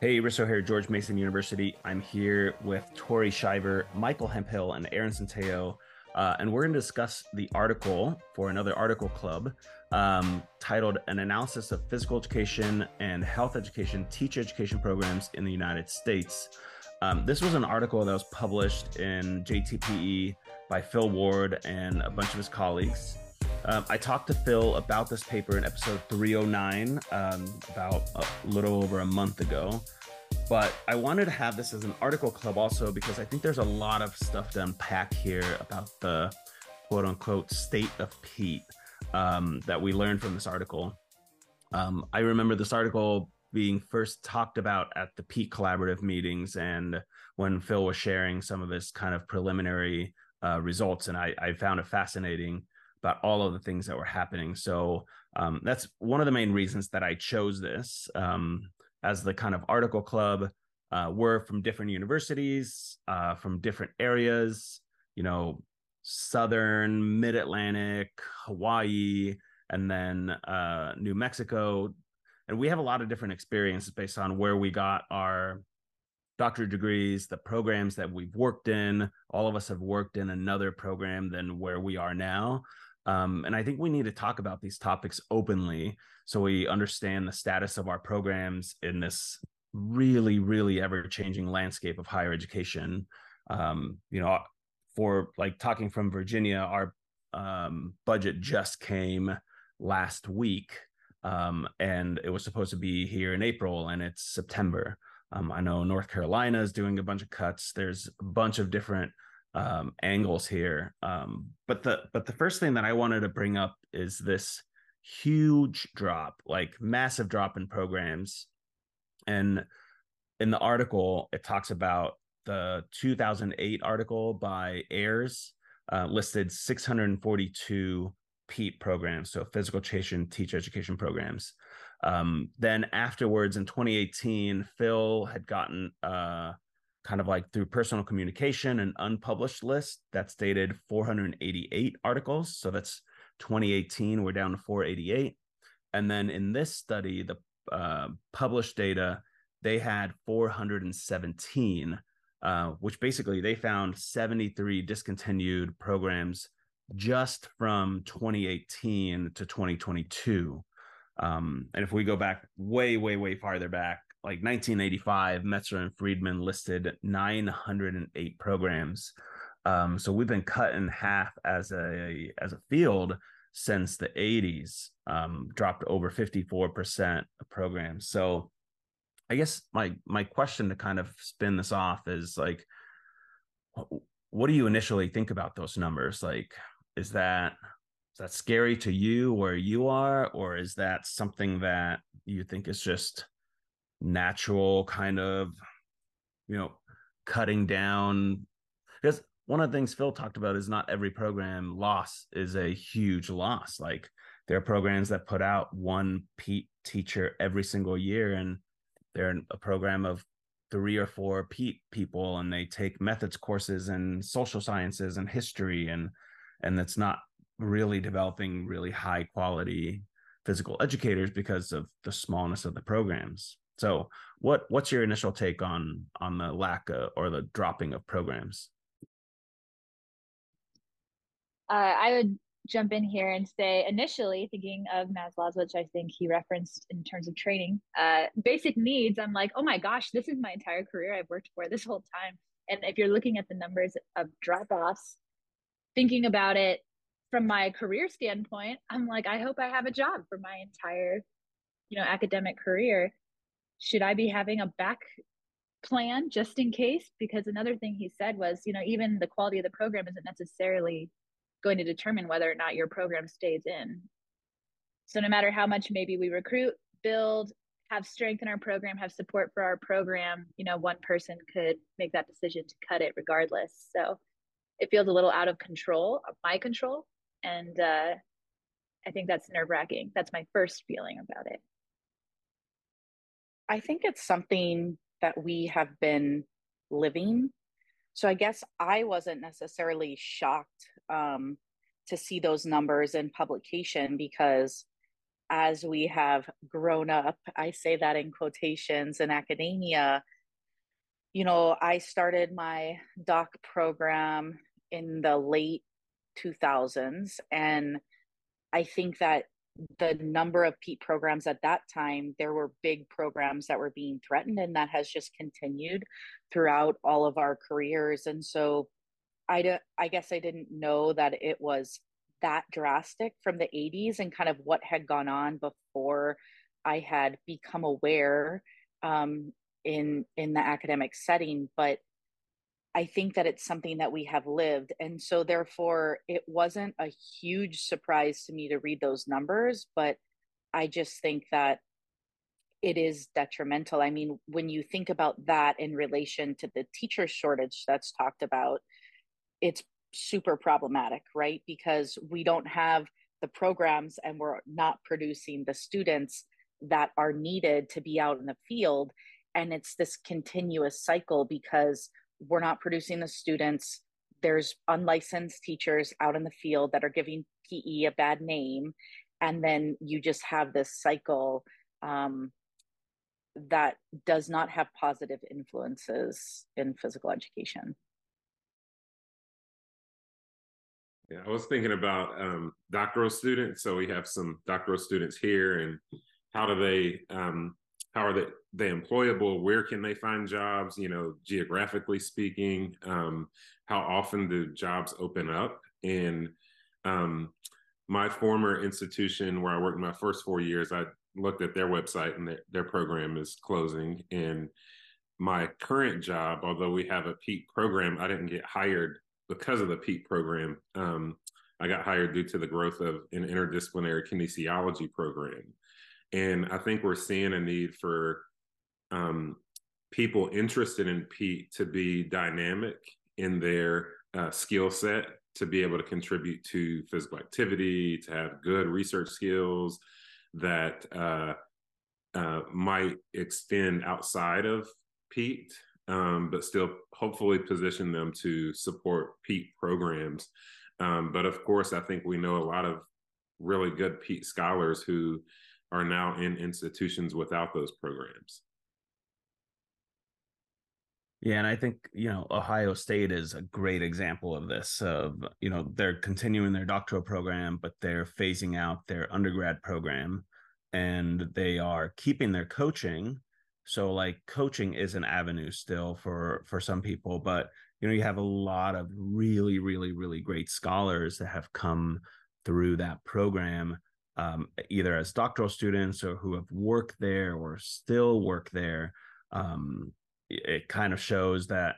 Hey, Risto here, at George Mason University. I'm here with Tori Shiver, Michael Hemphill, and Erin Centeio, uh, and we're going to discuss the article for another article club um, titled An Analysis of Physical Education and Health Education Teacher Education Programs in the United States. Um, this was an article that was published in JTPE by Phil Ward and a bunch of his colleagues. Um, I talked to Phil about this paper in episode 309, um, about a little over a month ago. But I wanted to have this as an article club also because I think there's a lot of stuff to unpack here about the quote unquote state of PETE um, that we learned from this article. Um, I remember this article being first talked about at the PETE Collaborative meetings and when Phil was sharing some of his kind of preliminary uh, results. And I, I found it fascinating about all of the things that were happening. So um, that's one of the main reasons that I chose this um, as the kind of article club. Uh, we're from different universities, uh, from different areas, you know, Southern, Mid Atlantic, Hawaii, and then uh, New Mexico. And we have a lot of different experiences based on where we got our doctorate degrees, the programs that we've worked in. All of us have worked in another program than where we are now. Um, and I think we need to talk about these topics openly so we understand the status of our programs in this really, really ever changing landscape of higher education. Um, you know, for like talking from Virginia, our um, budget just came last week. Um, and it was supposed to be here in April, and it's September. Um, I know North Carolina is doing a bunch of cuts. There's a bunch of different um, angles here. Um, but the but the first thing that I wanted to bring up is this huge drop, like massive drop in programs. And in the article, it talks about the 2008 article by Ayers uh, listed 642 PETE programs, so physical education, teacher education programs. Um, then afterwards in 2018, Phil had gotten uh, kind of like through personal communication an unpublished list that's dated 488 articles. So that's 2018 we're down to 488 and then in this study the uh, published data they had 417 uh, which basically they found 73 discontinued programs just from 2018 to 2022 um, and if we go back way way way farther back like 1985, Metzler and Freedman listed 908 programs. Um, so we've been cut in half as a as a field since the 80s, um, dropped over 54% of programs. So I guess my my question to kind of spin this off is like, what do you initially think about those numbers? Like, is that is that scary to you where you are, or is that something that you think is just natural kind of you know cutting down. Because one of the things phil talked about is not every program loss is a huge loss. Like there are programs that put out one PETE teacher every single year and they're a program of three or four PETE people and they take methods courses and social sciences and history and and it's not really developing really high quality physical educators because of the smallness of the programs so, what what's your initial take on on the lack of, or the dropping of programs? Uh, I would jump in here and say initially thinking of Maslow's, which I think he referenced in terms of training, uh, basic needs. I'm like, oh my gosh, this is my entire career I've worked for this whole time. And if you're looking at the numbers of drop offs, thinking about it from my career standpoint, I'm like, I hope I have a job for my entire, you know, academic career should I be having a back plan just in case? Because another thing he said was, you know, even the quality of the program isn't necessarily going to determine whether or not your program stays in. So no matter how much maybe we recruit, build, have strength in our program, have support for our program, you know, one person could make that decision to cut it regardless. So it feels a little out of control, of my control. And uh, I think that's nerve wracking. That's my first feeling about it. I think it's something that we have been living. So I guess I wasn't necessarily shocked um, to see those numbers in publication because as we have grown up, I say that in quotations in academia, you know, I started my doc program in the late 2000s. And I think that the number of PETE programs at that time, there were big programs that were being threatened, and that has just continued throughout all of our careers. And so I, d- I guess I didn't know that it was that drastic from the 80s and kind of what had gone on before I had become aware um, in in the academic setting. But I think that it's something that we have lived. And so, therefore, it wasn't a huge surprise to me to read those numbers, but I just think that it is detrimental. I mean, when you think about that in relation to the teacher shortage that's talked about, it's super problematic, right? Because we don't have the programs and we're not producing the students that are needed to be out in the field. And it's this continuous cycle because we're not producing the students. There's unlicensed teachers out in the field that are giving PE a bad name. And then you just have this cycle um, that does not have positive influences in physical education. Yeah, I was thinking about um, doctoral students. So we have some doctoral students here, and how do they um, how are they they employable? Where can they find jobs? You know geographically speaking um, how often do jobs open up? And um, my former institution where i worked my first four years i looked at their website and their, their program is closing. And my current job although we have a PETE program i didn't get hired because of the PETE program. Um, i got hired due to the growth of an interdisciplinary kinesiology program and I think we're seeing a need for um, people interested in PETE to be dynamic in their uh, skill set, to be able to contribute to physical activity, to have good research skills that uh, uh, might extend outside of PETE, um, but still hopefully position them to support PETE programs. Um, but of course, I think we know a lot of really good PETE scholars who are now in institutions without those programs. Yeah, and I think you know Ohio State is a great example of this. Of you know they're continuing their doctoral program, but they're phasing out their undergrad program, and they are keeping their coaching. So like coaching is an avenue still for for some people, but you know you have a lot of really really really great scholars that have come through that program um, either as doctoral students or who have worked there or still work there, um, it kind of shows that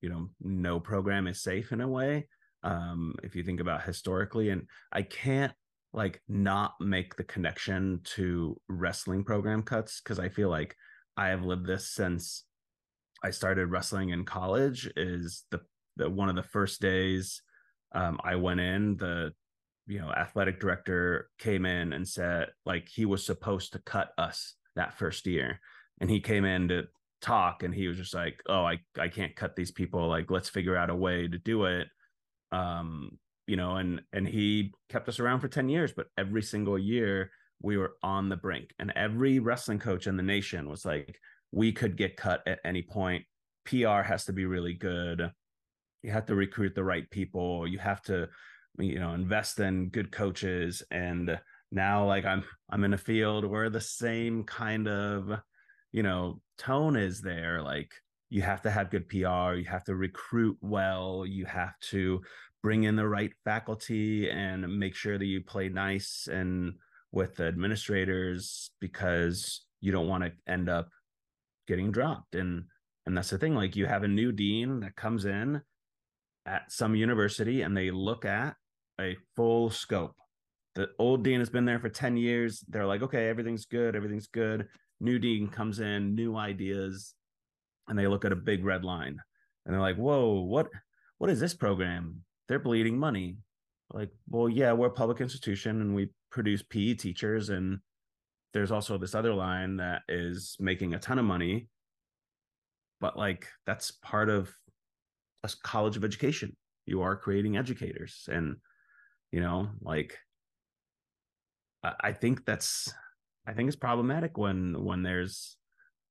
you know no program is safe in a way. Um, if you think about historically, and I can't like not make the connection to wrestling program cuts because I feel like I have lived this since I started wrestling in college. Is the the one of the first days um, I went in the you know athletic director came in and said like he was supposed to cut us that first year. And he came in to talk and he was just like oh i i can't cut these people. Like let's figure out a way to do it. Um you know and and he kept us around for 10 years but every single year we were on the brink. And every wrestling coach in the nation was like we could get cut at any point. Pr has to be really good. You have to recruit the right people. You have to you know invest in good coaches and now like i'm i'm in a field where the same kind of you know tone is there like you have to have good pr you have to recruit well you have to bring in the right faculty and make sure that you play nice and with the administrators because you don't want to end up getting dropped and and that's the thing like you have a new dean that comes in at some university and they look at a full scope. The old dean has been there for 10 years. They're like, okay, everything's good, everything's good. New dean comes in, new ideas, and they look at a big red line and they're like, whoa, what what is this program? They're bleeding money. Like, well, yeah, we're a public institution and we produce PE teachers, and there's also this other line that is making a ton of money. But like that's part of a college of education. You are creating educators. And you know like I think that's I think it's problematic when when there's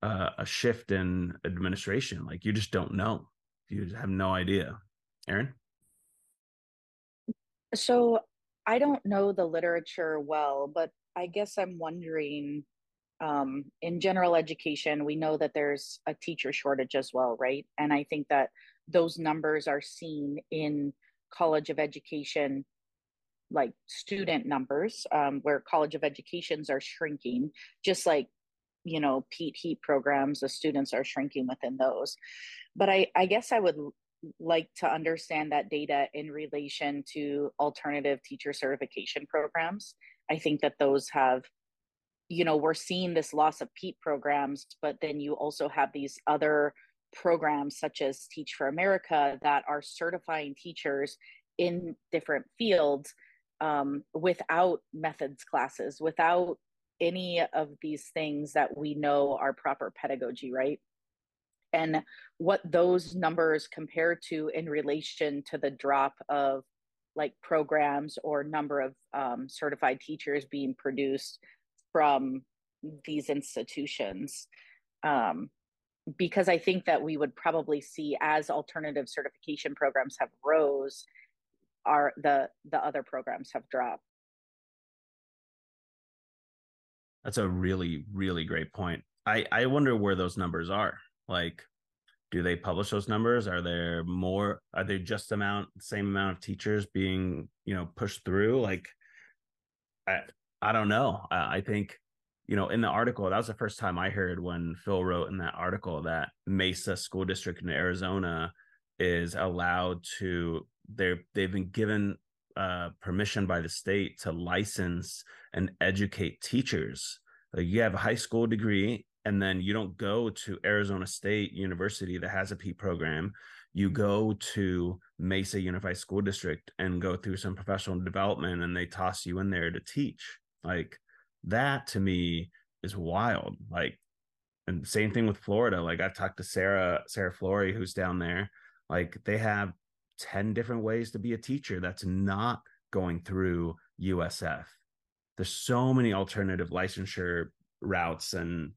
uh, a shift in administration. Like you just don't know. You have no idea. erin So I don't know the literature well, but I guess I'm wondering um, in general education, we know that there's a teacher shortage as well, right? And I think that those numbers are seen in College of Education, like student numbers, um, where College of Educations are shrinking, just like you know PETE HETE programs, the students are shrinking within those. But I, I guess I would like to understand that data in relation to alternative teacher certification programs. I think that those have, you know, we're seeing this loss of PETE programs, but then you also have these other programs such as Teach for America that are certifying teachers in different fields um, without methods classes, without any of these things that we know are proper pedagogy, right? and what those numbers compare to in relation to the drop of like programs or number of um, certified teachers being produced from these institutions um, because i think that we would probably see as alternative certification programs have rose are the the other programs have dropped that's a really really great point i i wonder where those numbers are like, do they publish those numbers? Are there more? Are they just amount same amount of teachers being you know pushed through? Like, I I don't know. I, I think you know in the article that was the first time I heard when Phil wrote in that article that Mesa School District in Arizona is allowed to they're they've been given uh, permission by the state to license and educate teachers. Like you have a high school degree and then you don't go to Arizona State University that has a P program. You go to Mesa Unified School District and go through some professional development, and they toss you in there to teach. Like that to me is wild. Like, and same thing with Florida. Like I've talked to Sarah, Sarah Flory, who's down there. Like they have 10 different ways to be a teacher that's not going through USF. There's so many alternative licensure routes and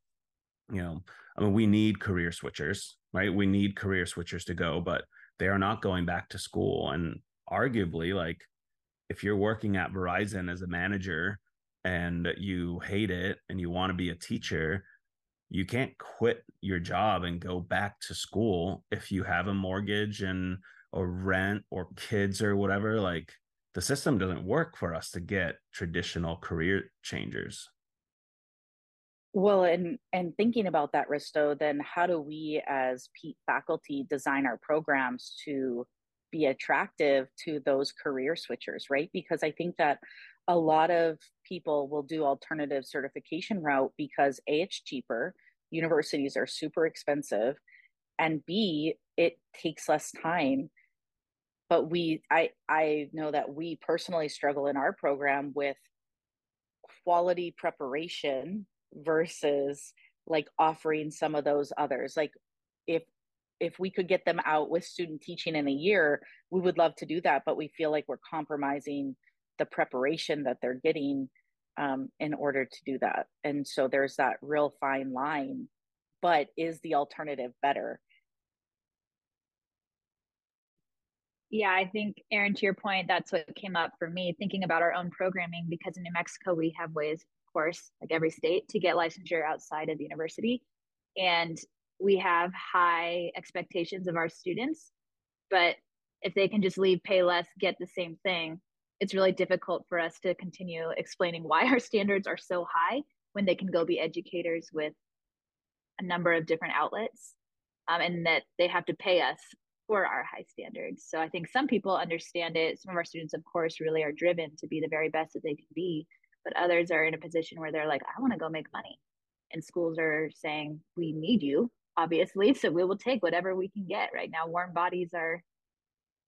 you know, I mean, we need career switchers, right? We need career switchers to go, but they are not going back to school. And arguably, like, if you're working at Verizon as a manager and you hate it and you want to be a teacher, you can't quit your job and go back to school if you have a mortgage and or rent or kids or whatever. Like, the system doesn't work for us to get traditional career changers. Well, and and thinking about that, Risto, then how do we as PETE faculty design our programs to be attractive to those career switchers, right? Because I think that a lot of people will do alternative certification route because A, it's cheaper, universities are super expensive, and B, it takes less time. But we I I know that we personally struggle in our program with quality preparation versus like offering some of those others like if if we could get them out with student teaching in a year we would love to do that but we feel like we're compromising the preparation that they're getting um, in order to do that and so there's that real fine line but is the alternative better yeah i think erin to your point that's what came up for me thinking about our own programming because in new mexico we have ways of course, like every state, to get licensure outside of the university. And we have high expectations of our students, but if they can just leave, pay less, get the same thing, it's really difficult for us to continue explaining why our standards are so high when they can go be educators with a number of different outlets um, and that they have to pay us for our high standards. So I think some people understand it. Some of our students, of course, really are driven to be the very best that they can be but others are in a position where they're like i want to go make money and schools are saying we need you obviously so we will take whatever we can get right now warm bodies are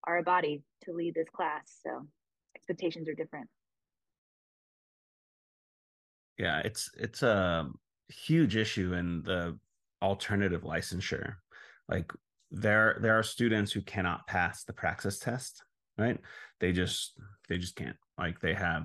are a body to lead this class so expectations are different. Yeah it's it's a huge issue in the alternative licensure. Like there there are students who cannot pass the praxis test right? They just they just can't. Like they have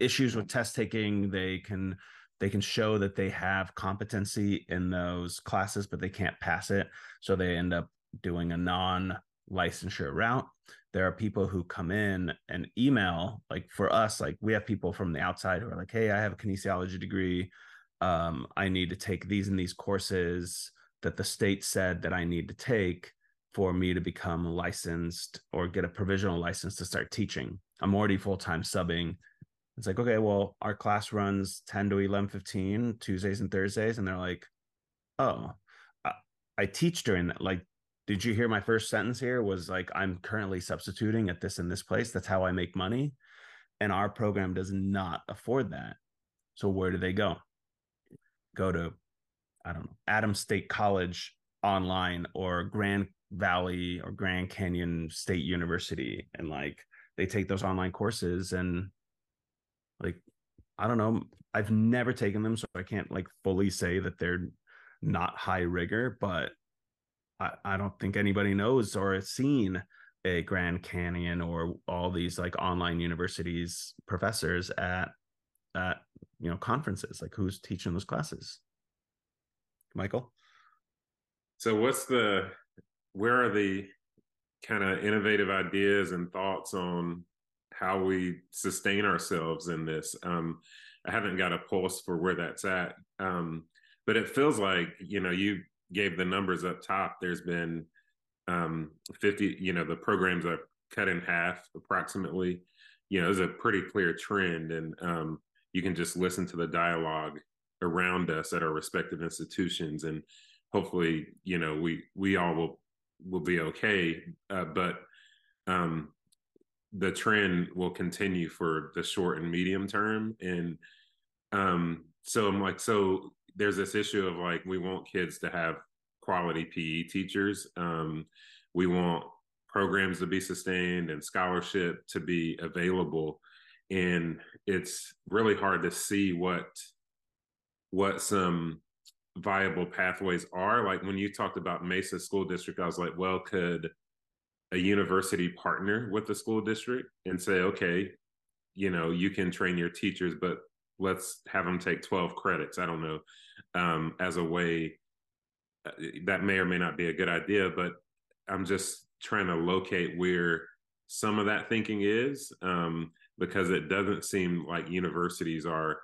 issues with test taking. They can they can show that they have competency in those classes but they can't pass it. So they end up doing a non licensure route there are people who come in and email like for us like we have people from the outside who are like hey i have a kinesiology degree. Um, i need to take these and these courses that the state said that i need to take for me to become licensed or get a provisional license to start teaching. I'm already full-time subbing. It's like okay well our class runs 10 to 11 15 tuesdays and thursdays and they're like oh I, I teach during that like did you hear my first sentence here was like i'm currently substituting at this and this place. That's how i make money. And our program does not afford that. So where do they go? Go to i don't know adam state college online or grand valley or grand canyon state university. And like they take those online courses and like i don't know i've never taken them so i can't like fully say that they're not high rigor but I, don't think anybody knows or has seen a Grand Canyon or all these like online universities professors at at you know conferences. Like who's teaching those classes? Michael. So what's the where are the kind of innovative ideas and thoughts on how we sustain ourselves in this? Um, I haven't got a pulse for where that's at. Um, but it feels like you know you gave the numbers up top, there's been um, 50, you know, the programs are cut in half approximately. You know, there's a pretty clear trend, and um, you can just listen to the dialogue around us at our respective institutions, and hopefully, you know, we we all will will be okay. Uh, but um, the trend will continue for the short and medium term, and um, so I'm like, so there's this issue of like we want kids to have quality PE teachers. Um, we want programs to be sustained and scholarship to be available. And it's really hard to see what what some viable pathways are. Like when you talked about Mesa School District, I was like, well, could a university partner with the school district and say, okay, you know, you can train your teachers, but let's have them take 12 credits. I don't know, um, as a way uh, that may or may not be a good idea, but I'm just trying to locate where some of that thinking is um, because it doesn't seem like universities are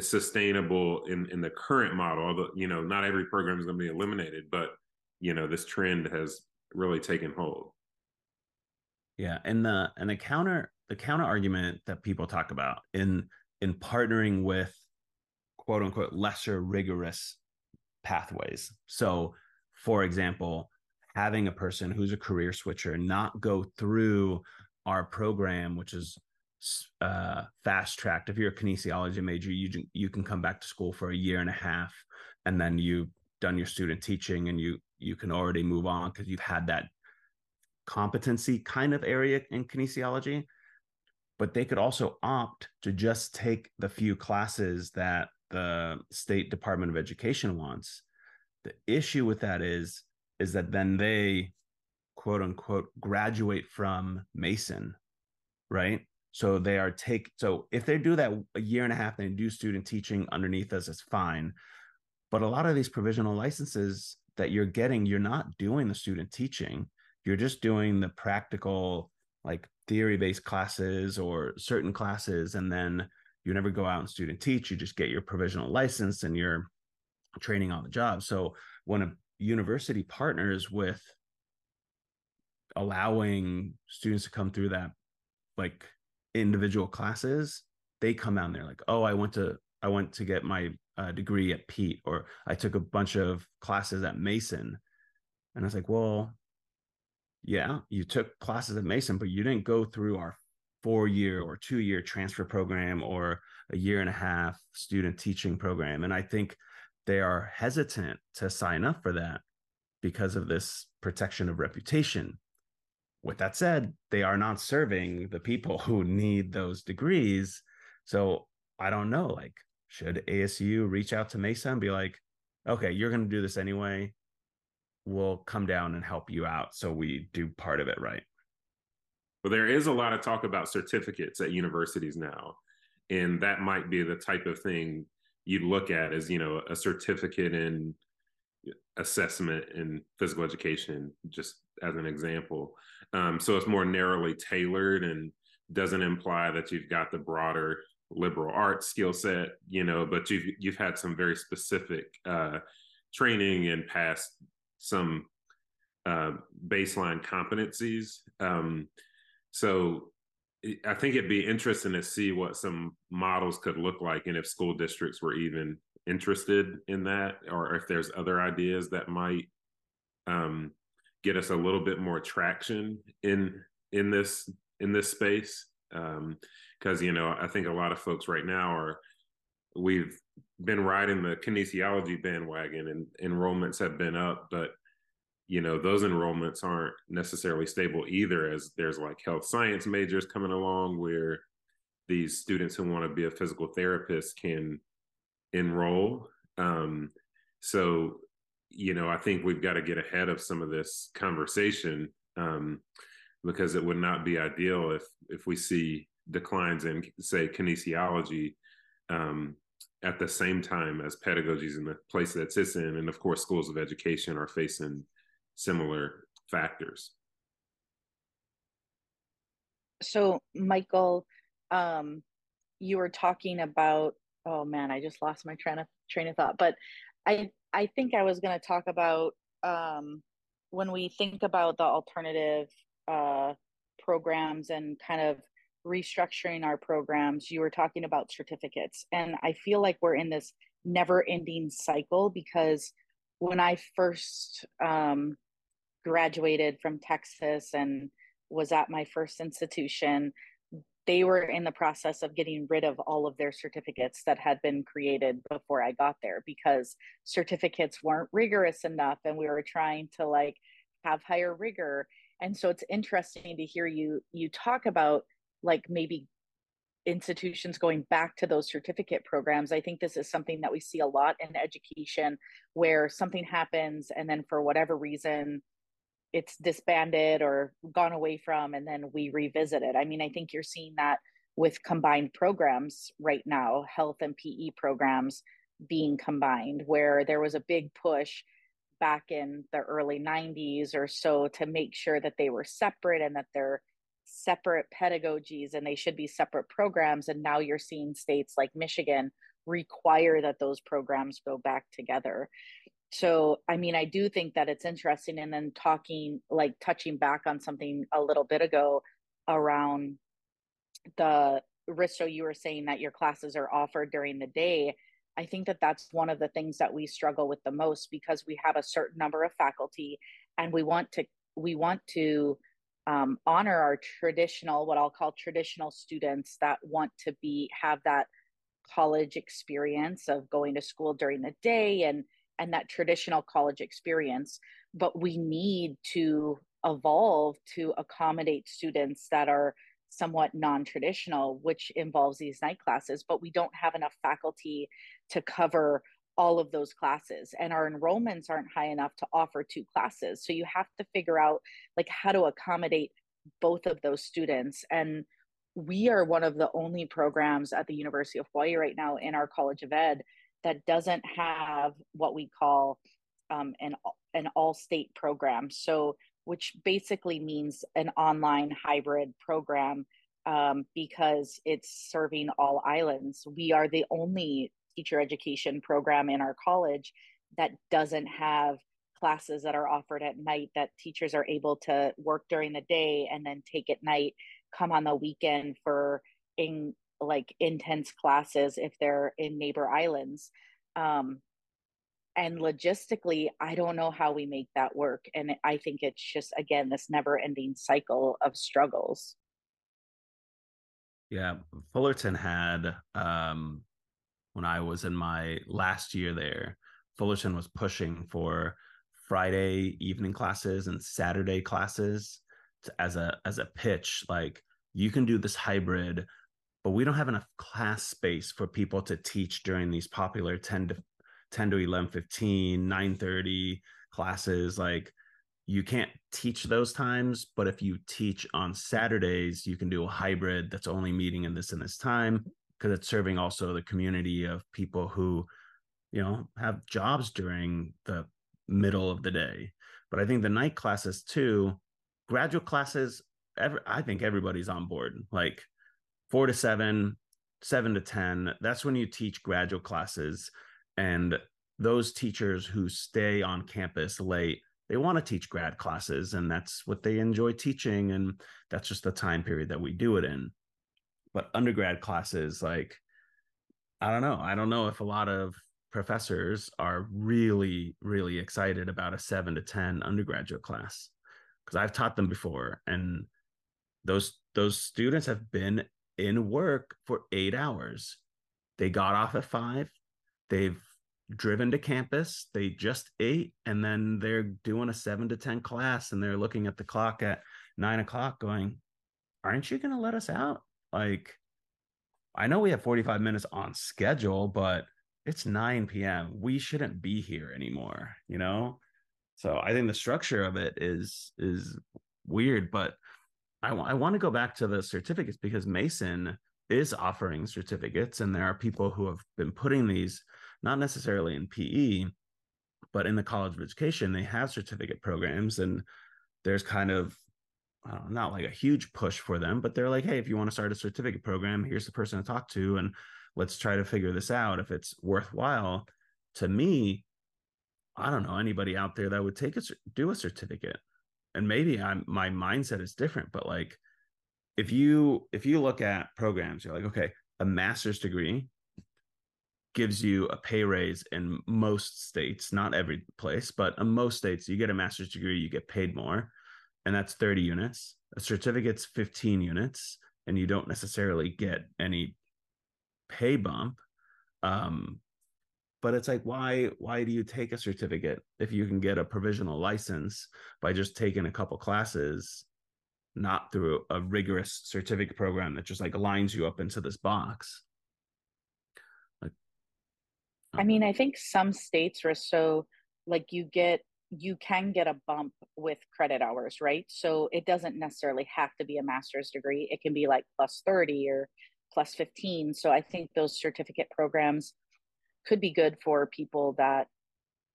sustainable in in the current model. Although you know, not every program is going to be eliminated, but you know, this trend has really taken hold. Yeah, and the and the counter the counter argument that people talk about in in partnering with quote unquote lesser rigorous pathways. So, for example, having a person who's a career switcher not go through our program, which is uh, fast tracked. If you're a kinesiology major, you you can come back to school for a year and a half, and then you've done your student teaching, and you you can already move on because you've had that competency kind of area in kinesiology. But they could also opt to just take the few classes that the state department of education wants. The issue with that is is that then they quote unquote graduate from mason right? So they are take so if they do that a year and a half they do student teaching underneath us it's fine. But a lot of these provisional licenses that you're getting you're not doing the student teaching. You're just doing the practical like theory based classes or certain classes and then you never go out and student teach you just get your provisional license and you're training on the job. So when a university partners with allowing students to come through that like individual classes they come out and they're like oh i went to i went to get my uh, degree at pete or i took a bunch of classes at mason. And i was like well yeah you took classes at mason but you didn't go through our four year or two year transfer program or a year and a half student teaching program. And I think they are hesitant to sign up for that because of this protection of reputation. With that said, they are not serving the people who need those degrees. So I don't know, like, should ASU reach out to Mesa and be like, okay, you're going to do this anyway. We'll come down and help you out. So we do part of it right. But there is a lot of talk about certificates at universities now. And that might be the type of thing you'd look at as, you know, a certificate in assessment in physical education, just as an example. Um, so it's more narrowly tailored and doesn't imply that you've got the broader liberal arts skill set, you know, but you've you've had some very specific uh, training and past some uh, baseline competencies. Um, so I think it'd be interesting to see what some models could look like and if school districts were even interested in that or if there's other ideas that might um, get us a little bit more traction in in this in this space because um, you know i think a lot of folks right now are we've been riding the kinesiology bandwagon and enrollments have been up but you know those enrollments aren't necessarily stable either as there's like health science majors coming along where these students who want to be a physical therapist can enroll. Um, so you know i think we've got to get ahead of some of this conversation um, because it would not be ideal if if we see declines in say kinesiology um, at the same time as pedagogies in the place that sits in and of course schools of education are facing similar factors. So, Michael, um, you were talking about. Oh man, I just lost my train of train of thought. But I I think I was going to talk about um, when we think about the alternative uh, programs and kind of restructuring our programs. You were talking about certificates, and I feel like we're in this never-ending cycle because when I first um, graduated from Texas and was at my first institution, they were in the process of getting rid of all of their certificates that had been created before I got there because certificates weren't rigorous enough and we were trying to like have higher rigor. And so it's interesting to hear you you talk about like maybe institutions going back to those certificate programs. I think this is something that we see a lot in education where something happens and then for whatever reason it's disbanded or gone away from and then we revisit it i mean i think you're seeing that with combined programs right now health and pe programs being combined where there was a big push back in the early 90s or so to make sure that they were separate and that they're separate pedagogies and they should be separate programs and now you're seeing states like michigan require that those programs go back together. So i mean i do think that it's interesting and then talking like touching back on something a little bit ago around the risto you were saying that your classes are offered during the day. I think that that's one of the things that we struggle with the most because we have a certain number of faculty and we want to we want to um, honor our traditional what i'll call traditional students that want to be have that college experience of going to school during the day and and that traditional college experience. But we need to evolve to accommodate students that are somewhat non-traditional which involves these night classes but we don't have enough faculty to cover all of those classes and our enrollments aren't high enough to offer two classes so you have to figure out like how to accommodate both of those students and we are one of the only programs at the University of Hawaii right now in our College of Ed that doesn't have what we call um, an an all state program. So, which basically means an online hybrid program um, because it's serving all islands. We are the only teacher education program in our college that doesn't have classes that are offered at night that teachers are able to work during the day and then take at night come on the weekend for in like intense classes if they're in neighbor islands. Um, and logistically i don't know how we make that work and i think it's just again this never ending cycle of struggles. Yeah fullerton had um, when i was in my last year there fullerton was pushing for friday evening classes and saturday classes to, as a as a pitch like you can do this hybrid but we don't have enough class space for people to teach during these popular 10 to 10 to 11 15 9 30 classes. Like you can't teach those times, but if you teach on Saturdays, you can do a hybrid that's only meeting in this and this time because it's serving also the community of people who, you know, have jobs during the middle of the day. But I think the night classes too, graduate classes, every, I think everybody's on board. Like four to seven, seven to 10, that's when you teach graduate classes. And those teachers who stay on campus late, they want to teach grad classes and that's what they enjoy teaching. And that's just the time period that we do it in. But undergrad classes, like, I don't know. I don't know if a lot of professors are really, really excited about a seven to 10 undergraduate class because I've taught them before and those those students have been in work for eight hours. They got off at five. They've driven to campus. They just ate, and then they're doing a seven to 10 class, and they're looking at the clock at nine o'clock going, Aren't you going to let us out? Like, I know we have 45 minutes on schedule, but it's 9 p.m. We shouldn't be here anymore, you know? So I think the structure of it is is weird, but I, w- I want to go back to the certificates because Mason is offering certificates, and there are people who have been putting these not necessarily in PE, but in the College of Education, they have certificate programs, and there's kind of uh, not like a huge push for them, but they're like, hey, if you want to start a certificate program, here's the person to talk to, and let's try to figure this out if it's worthwhile. To me, I don't know anybody out there that would take a do a certificate and maybe I'm my mindset is different, but like if you if you look at programs, you're like, okay, a master's degree gives you a pay raise in most states, not every place, but in most states, you get a master's degree, you get paid more, and that's 30 units. A certificate's 15 units, and you don't necessarily get any pay bump. Um, but it's like why why do you take a certificate if you can get a provisional license by just taking a couple classes not through a rigorous certificate program that just like lines you up into this box like, i mean i think some states are so like you get you can get a bump with credit hours right? So it doesn't necessarily have to be a master's degree. It can be like plus 30 or plus 15 so i think those certificate programs could be good for people that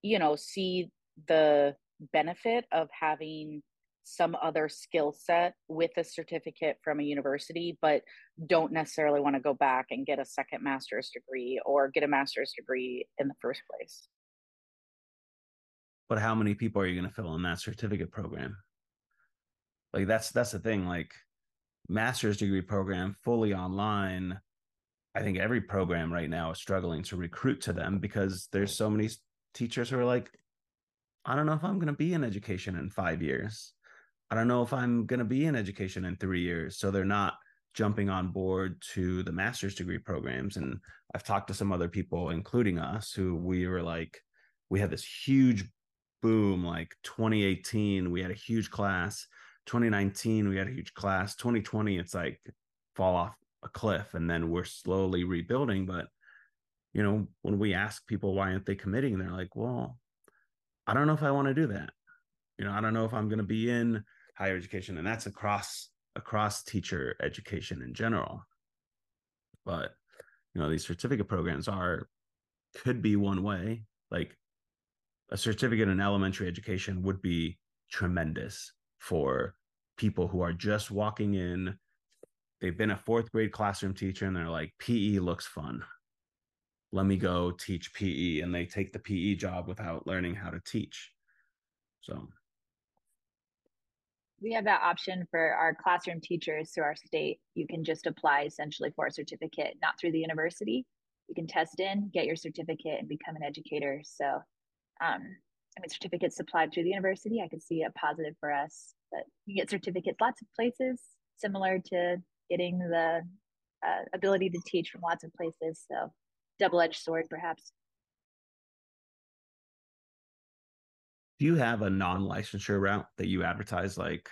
you know see the benefit of having some other skill set with a certificate from a university but don't necessarily want to go back and get a second master's degree or get a master's degree in the first place but how many people are you going to fill in that certificate program like that's that's the thing like master's degree program fully online I think every program right now is struggling to recruit to them because there's so many teachers who are like, I don't know if I'm going to be in education in five years. I don't know if I'm going to be in education in three years. So they're not jumping on board to the master's degree programs. And I've talked to some other people, including us, who we were like, we had this huge boom, like 2018, we had a huge class. 2019, we had a huge class. 2020, it's like fall off a cliff and then we're slowly rebuilding but you know when we ask people why aren't they committing they're like well i don't know if i want to do that you know i don't know if i'm going to be in higher education and that's across across teacher education in general but you know these certificate programs are could be one way like a certificate in elementary education would be tremendous for people who are just walking in they've been a fourth grade classroom teacher and they're like PE looks fun. Let me go teach PE and they take the PE job without learning how to teach. So we have that option for our classroom teachers through our state. You can just apply essentially for a certificate, not through the university. You can test in, get your certificate, and become an educator. So, um, I mean, certificates supplied through the university, I could see a positive for us. But you get certificates lots of places, similar to getting the uh, ability to teach from lots of places. So, double edged sword, perhaps. Do you have a non licensure route that you advertise like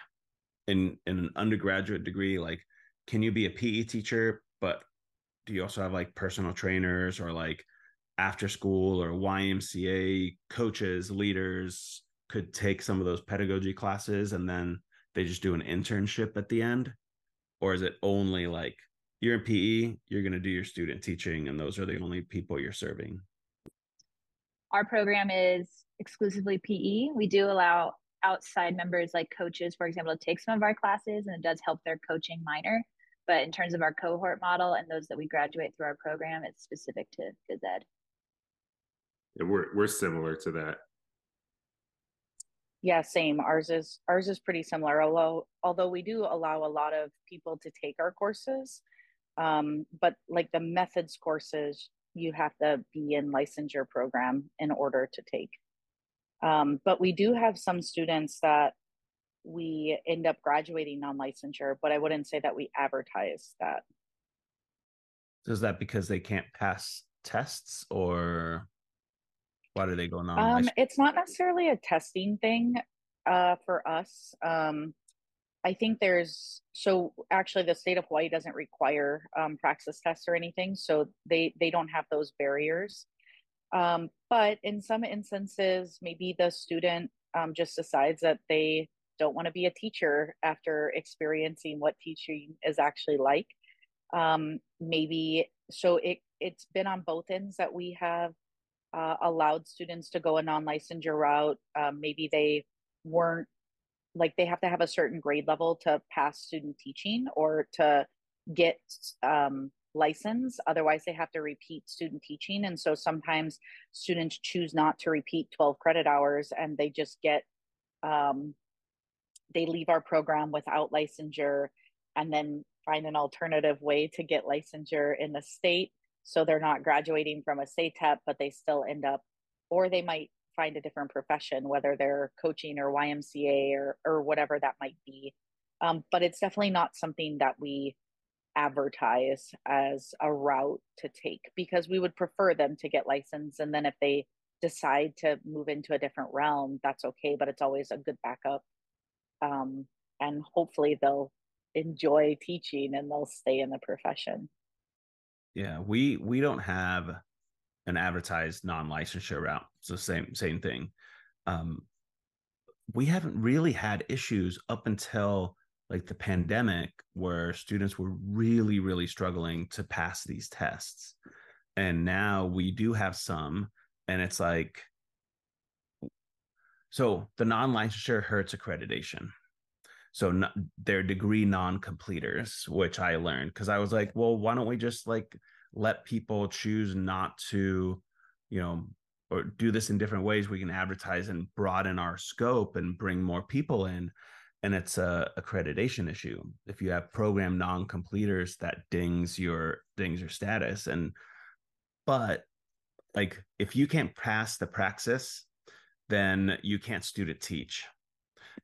in in an undergraduate degree? Like, can you be a PE teacher, but do you also have like personal trainers or like after school or YMCA coaches, leaders, could take some of those pedagogy classes and then they just do an internship at the end or is it only like you're in PE, you're going to do your student teaching, and those are the only people you're serving? Our program is exclusively PE. We do allow outside members like coaches, for example, to take some of our classes, and it does help their coaching minor. But in terms of our cohort model and those that we graduate through our program, it's specific to phys ed. Yeah, we're we're similar to that. Yeah, same. Ours is ours is pretty similar. Although although we do allow a lot of people to take our courses, um, but like the methods courses, you have to be in licensure program in order to take. Um, but we do have some students that we end up graduating non-licensure, but I wouldn't say that we advertise that. Is that because they can't pass tests or why do they go non um, it's not necessarily a testing thing uh, for us. Um, i think there's so actually the state of hawaii doesn't require um, praxis tests or anything so they they don't have those barriers. Um, but in some instances maybe the student um, just decides that they don't want to be a teacher after experiencing what teaching is actually like. Um, maybe so it it's been on both ends that we have uh, allowed students to go a non-licensure route. Um, maybe they weren't like they have to have a certain grade level to pass student teaching or to get um, license. Otherwise, they have to repeat student teaching. And so sometimes students choose not to repeat 12 credit hours and they just get, um, they leave our program without licensure and then find an alternative way to get licensure in the state so they're not graduating from a SATEP, but they still end up, or they might find a different profession, whether they're coaching or YMCA or or whatever that might be. Um, but it's definitely not something that we advertise as a route to take because we would prefer them to get licensed and then if they decide to move into a different realm that's okay but it's always a good backup um, and hopefully they'll enjoy teaching and they'll stay in the profession yeah, we we don't have an advertised non-licensure route. The same same thing. Um, we haven't really had issues up until like the pandemic where students were really really struggling to pass these tests and now we do have some and it's like so the non-licensure hurts accreditation so no, they're degree non-completers which i learned because i was like well why don't we just like let people choose not to you know or do this in different ways? We can advertise and broaden our scope and bring more people in. And it's a accreditation issue if you have program non-completers that dings your dings your status. And but like if you can't pass the praxis then you can't student teach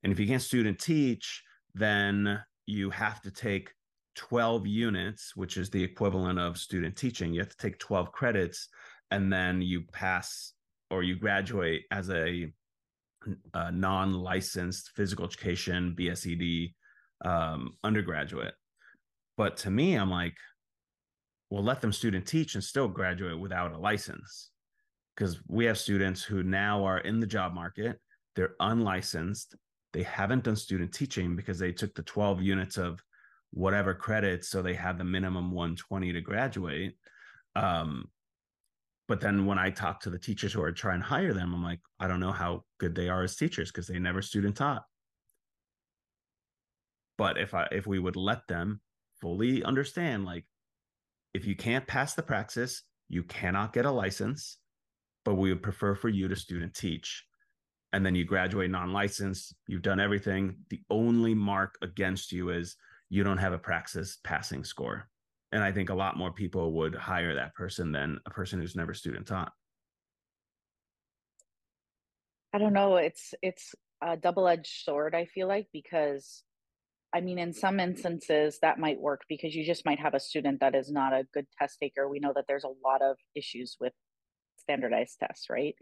and if you can't student teach, then you have to take 12 units, which is the equivalent of student teaching. You have to take 12 credits and then you pass or you graduate as a, a non licensed physical education BSED um, undergraduate. But to me, I'm like, well, let them student teach and still graduate without a license. Because we have students who now are in the job market, they're unlicensed, they haven't done student teaching because they took the 12 units of whatever credits so they had the minimum 120 to graduate. Um, but then when i talk to the teachers who are trying to hire them i'm like i don't know how good they are as teachers because they never student taught. But if i if we would let them fully understand like if you can't pass the praxis you cannot get a license but we would prefer for you to student teach and then you graduate non-licensed you've done everything. The only mark against you is you don't have a praxis passing score. And i think a lot more people would hire that person than a person who's never student taught. I don't know. It's it's a double-edged sword i feel like because i mean in some instances that might work because you just might have a student that is not a good test taker. We know that there's a lot of issues with standardized tests right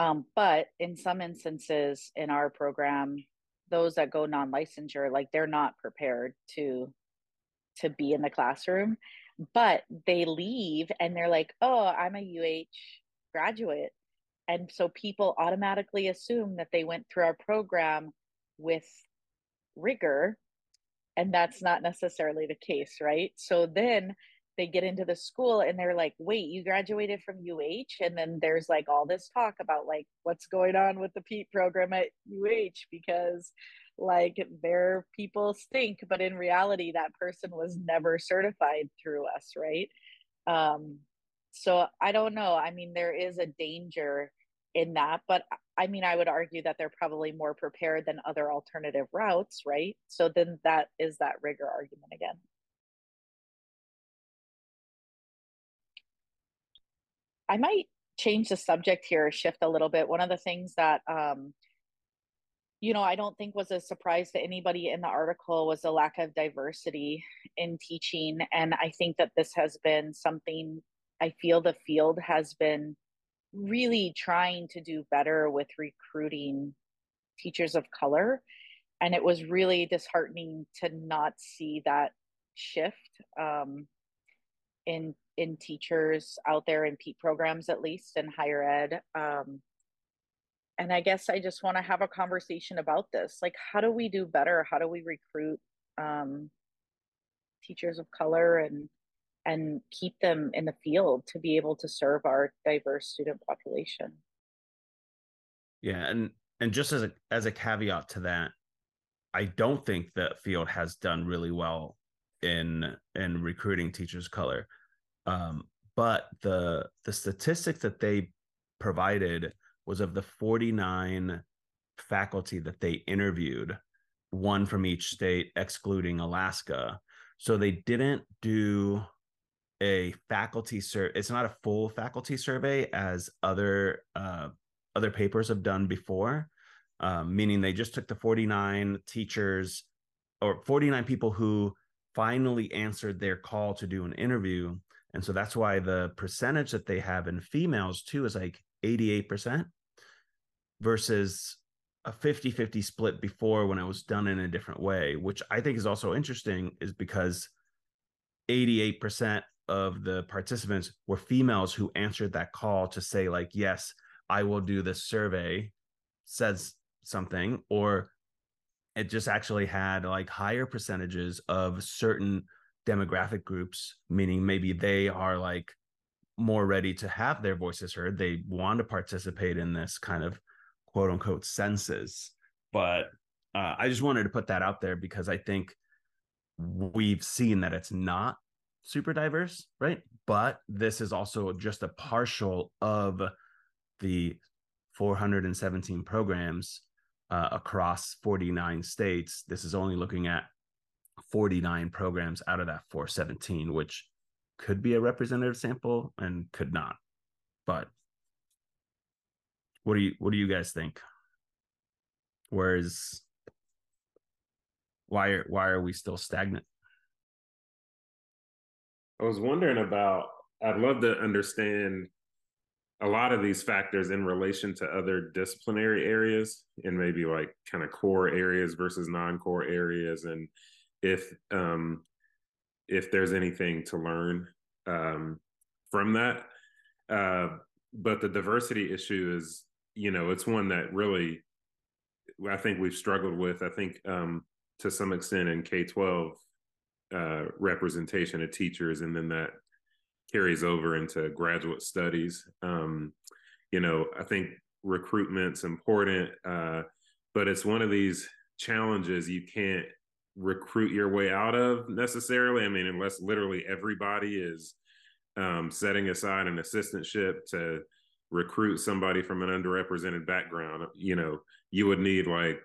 um, but in some instances in our program, those that go non-licensure, like they're not prepared to to be in the classroom, but they leave and they're like, "Oh, I'm a UH graduate." and so people automatically assume that they went through our program with rigor and that's not necessarily the case right so then they get into the school and they're like wait you graduated from uh and then there's like all this talk about like what's going on with the PETE program at uh because like their people stink but in reality that person was never certified through us right? Um so i don't know. I mean there is a danger in that but i mean i would argue that they're probably more prepared than other alternative routes right? So then that is that rigor argument again i might change the subject here shift a little bit. One of the things that um, you know i don't think was a surprise to anybody in the article was the lack of diversity in teaching. And i think that this has been something i feel the field has been really trying to do better with recruiting teachers of color. And it was really disheartening to not see that shift um, in in teachers out there in PETE programs at least in higher ed um, and i guess i just want to have a conversation about this like how do we do better? How do we recruit um, teachers of color and and keep them in the field to be able to serve our diverse student population? Yeah and and just as a as a caveat to that i don't think the field has done really well in in recruiting teachers of color um but the the statistics that they provided was of the 49 faculty that they interviewed one from each state excluding alaska so they didn't do a faculty survey. It's not a full faculty survey as other uh, other papers have done before, um, meaning they just took the 49 teachers or 49 people who finally answered their call to do an interview. And so that's why the percentage that they have in females too is like 88% versus a 50 50 split before when it was done in a different way, which I think is also interesting, is because 88% of the participants were females who answered that call to say like yes i will do this survey says something or it just actually had like higher percentages of certain demographic groups meaning maybe they are like more ready to have their voices heard they want to participate in this kind of quote unquote census but uh, i just wanted to put that out there because i think we've seen that it's not super diverse, right? But this is also just a partial of the 417 programs uh, across 49 states. This is only looking at 49 programs out of that 417, which could be a representative sample and could not. But what do you what do you guys think? Whereas why are why are we still stagnant? I was wondering about, I'd love to understand a lot of these factors in relation to other disciplinary areas and maybe like kind of core areas versus non-core areas and if um if there's anything to learn um from that uh but the diversity issue is you know it's one that really i think we've struggled with i think um to some extent in k-12 uh, representation of teachers, and then that carries over into graduate studies. Um, you know, I think recruitment's important, uh, but it's one of these challenges you can't recruit your way out of necessarily. I mean, unless literally everybody is um, setting aside an assistantship to recruit somebody from an underrepresented background, you know, you would need like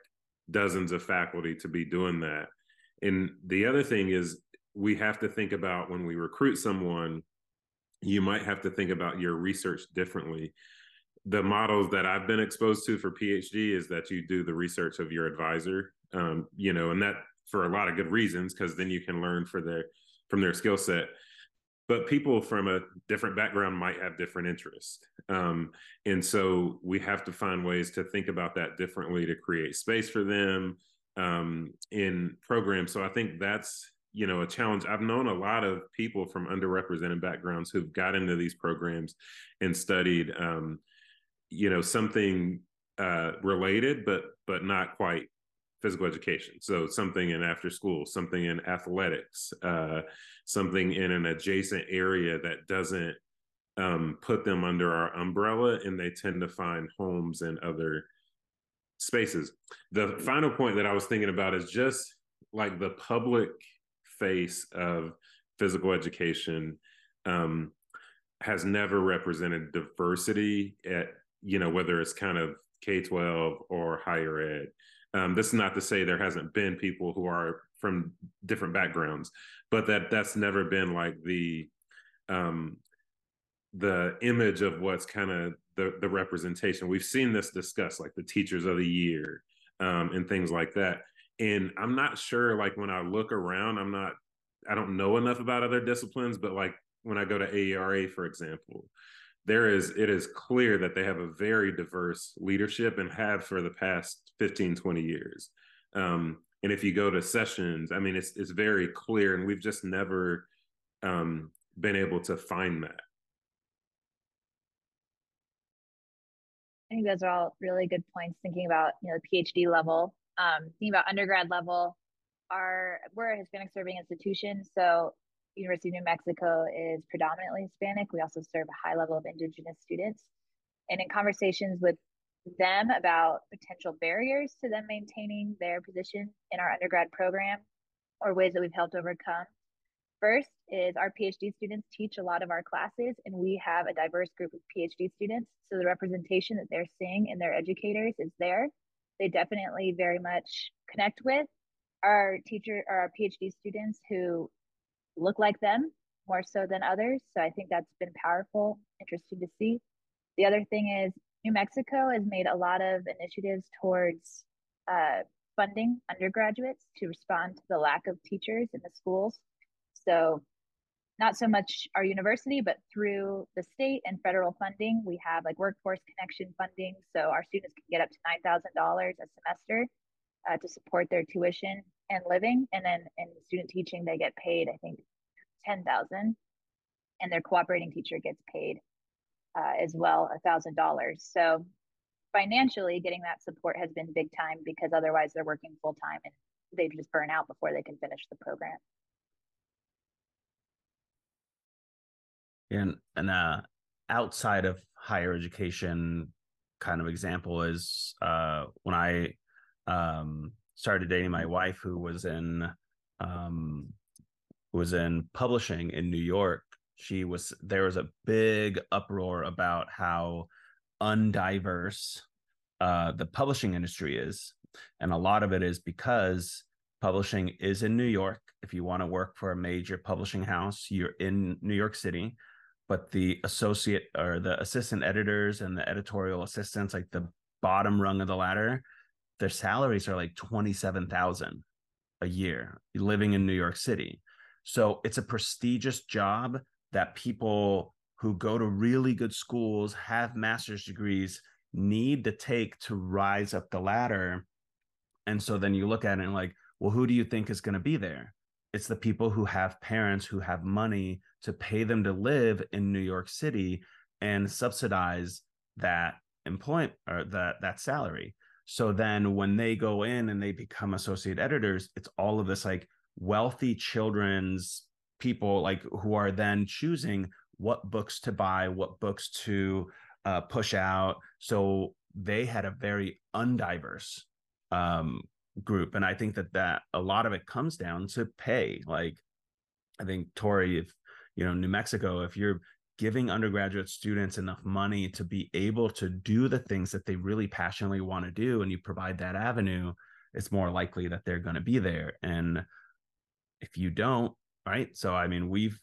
dozens of faculty to be doing that. And the other thing is, we have to think about when we recruit someone, you might have to think about your research differently. The models that I've been exposed to for PhD is that you do the research of your advisor, um, you know, and that for a lot of good reasons, because then you can learn for their from their skill set but people from a different background might have different interests um, and so we have to find ways to think about that differently to create space for them um, in programs. So I think that's you know a challenge. I've known a lot of people from underrepresented backgrounds who've got into these programs and studied um, you know something uh, related, but but not quite physical education. So something in after school, something in athletics, uh, something in an adjacent area that doesn't um, put them under our umbrella, and they tend to find homes in other spaces. The final point that I was thinking about is just like the public face of physical education um, has never represented diversity at you know whether it's kind of K twelve or higher ed. Um, this is not to say there hasn't been people who are from different backgrounds, but that that's never been like the um, the image of what's kind of the the representation. We've seen this discussed, like the teachers of the year um, and things like that. And I'm not sure, like when I look around, I'm not, I don't know enough about other disciplines, but like when I go to AERA, for example, there is it is clear that they have a very diverse leadership and have for the past 15 20 years. Um, and if you go to sessions i mean it's it's very clear and we've just never um, been able to find that. I think those are all really good points thinking about you know the phd level. Um, thinking about undergrad level are we're a hispanic serving institution so University of New Mexico is predominantly Hispanic. We also serve a high level of Indigenous students. And in conversations with them about potential barriers to them maintaining their position in our undergrad program or ways that we've helped overcome. First is our PhD students teach a lot of our classes, and we have a diverse group of PhD students. So the representation that they're seeing in their educators is there. They definitely very much connect with our teacher or our PhD students who look like them more so than others. So I think that's been powerful, interesting to see. The other thing is New Mexico has made a lot of initiatives towards uh, funding undergraduates to respond to the lack of teachers in the schools. So not so much our university, but through the state and federal funding, we have like workforce connection funding. So our students can get up to $9,000 a semester uh, to support their tuition and living. And then in student teaching, they get paid, I think, 10,000 and their cooperating teacher gets paid uh, as well, $1,000. So financially getting that support has been big time because otherwise they're working full time and they just burn out before they can finish the program. And, and uh, outside of higher education kind of example is uh, when I um, started dating my wife, who was in um, was in publishing in New York. She was there was a big uproar about how undiverse uh, the publishing industry is, and a lot of it is because publishing is in New York. If you want to work for a major publishing house, you're in New York City but the associate or the assistant editors and the editorial assistants, like the bottom rung of the ladder, their salaries are like 27,000 a year living in New York City. So it's a prestigious job that people who go to really good schools, have master's degrees, need to take to rise up the ladder. And so then you look at it and like, well, who do you think is going to be there? It's the people who have parents who have money to pay them to live in New York City and subsidize that employment or that that salary. So then when they go in and they become associate editors, it's all of this like wealthy children's people like who are then choosing what books to buy, what books to uh, push out. So they had a very undiverse um, group, and I think that that a lot of it comes down to pay. Like I think Tori, if you know New Mexico, if you're giving undergraduate students enough money to be able to do the things that they really passionately want to do and you provide that avenue it's more likely that they're going to be there. And if you don't right? So i mean we've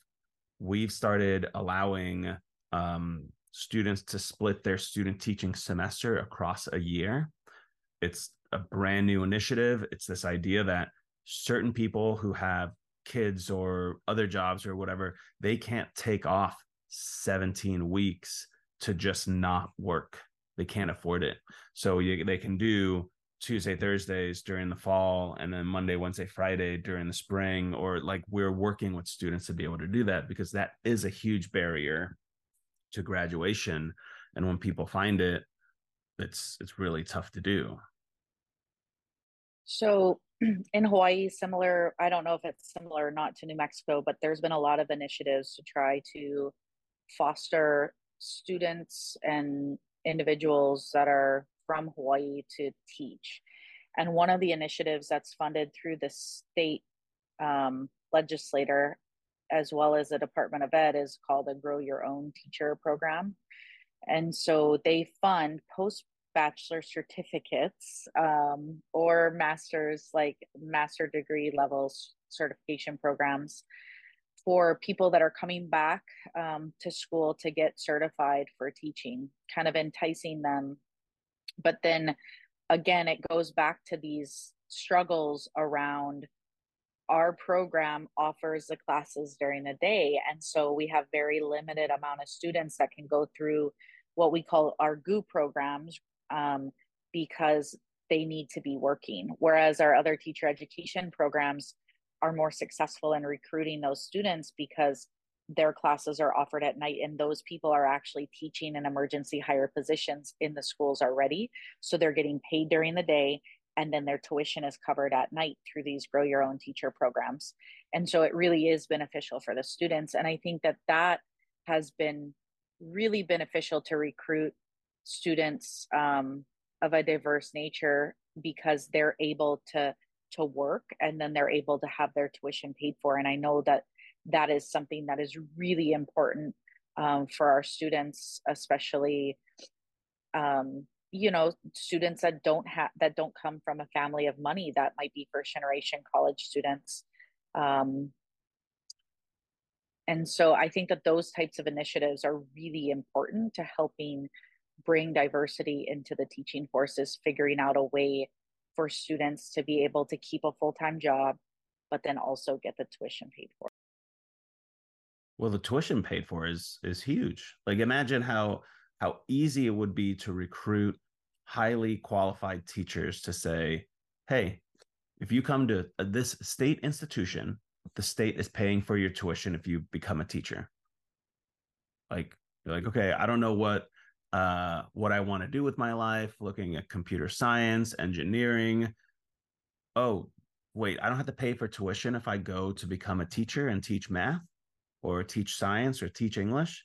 we've started allowing um, students to split their student teaching semester across a year. It's a brand new initiative. It's this idea that certain people who have kids or other jobs or whatever they can't take off 17 weeks to just not work. They can't afford it. So you, they can do Tuesday, Thursdays during the fall, and then Monday, Wednesday, Friday during the spring, or like we're working with students to be able to do that because that is a huge barrier to graduation. And when people find it, it's it's really tough to do so in Hawaii, similar, I don't know if it's similar or not to New Mexico, but there's been a lot of initiatives to try to foster students and individuals that are from Hawaii to teach. And one of the initiatives that's funded through the state um, legislator, as well as the Department of Ed, is called the Grow Your Own Teacher program. And so they fund post bachelor certificates um, or master's, like master degree levels certification programs for people that are coming back um, to school to get certified for teaching, kind of enticing them. But then again, it goes back to these struggles around our program offers the classes during the day and so we have very limited amount of students that can go through what we call our GU programs um, because they need to be working. Whereas our other teacher education programs are more successful in recruiting those students because their classes are offered at night and those people are actually teaching in emergency higher positions in the schools already. So they're getting paid during the day and then their tuition is covered at night through these grow your own teacher programs. And so it really is beneficial for the students. And I think that that has been really beneficial to recruit students um, of a diverse nature because they're able to to work and then they're able to have their tuition paid for and i know that that is something that is really important um, for our students especially um, you know students that don't have that don't come from a family of money that might be first generation college students um, and so i think that those types of initiatives are really important to helping bring diversity into the teaching forces, figuring out a way for students to be able to keep a full time job, but then also get the tuition paid for. Well, the tuition paid for is is huge. Like imagine how how easy it would be to recruit highly qualified teachers to say, "Hey, if you come to uh, this state institution, the state is paying for your tuition if you become a teacher." Like, like, okay, I don't know what uh, what I want to do with my life, looking at computer science, engineering. Oh, wait, I don't have to pay for tuition if I go to become a teacher and teach math or teach science or teach English.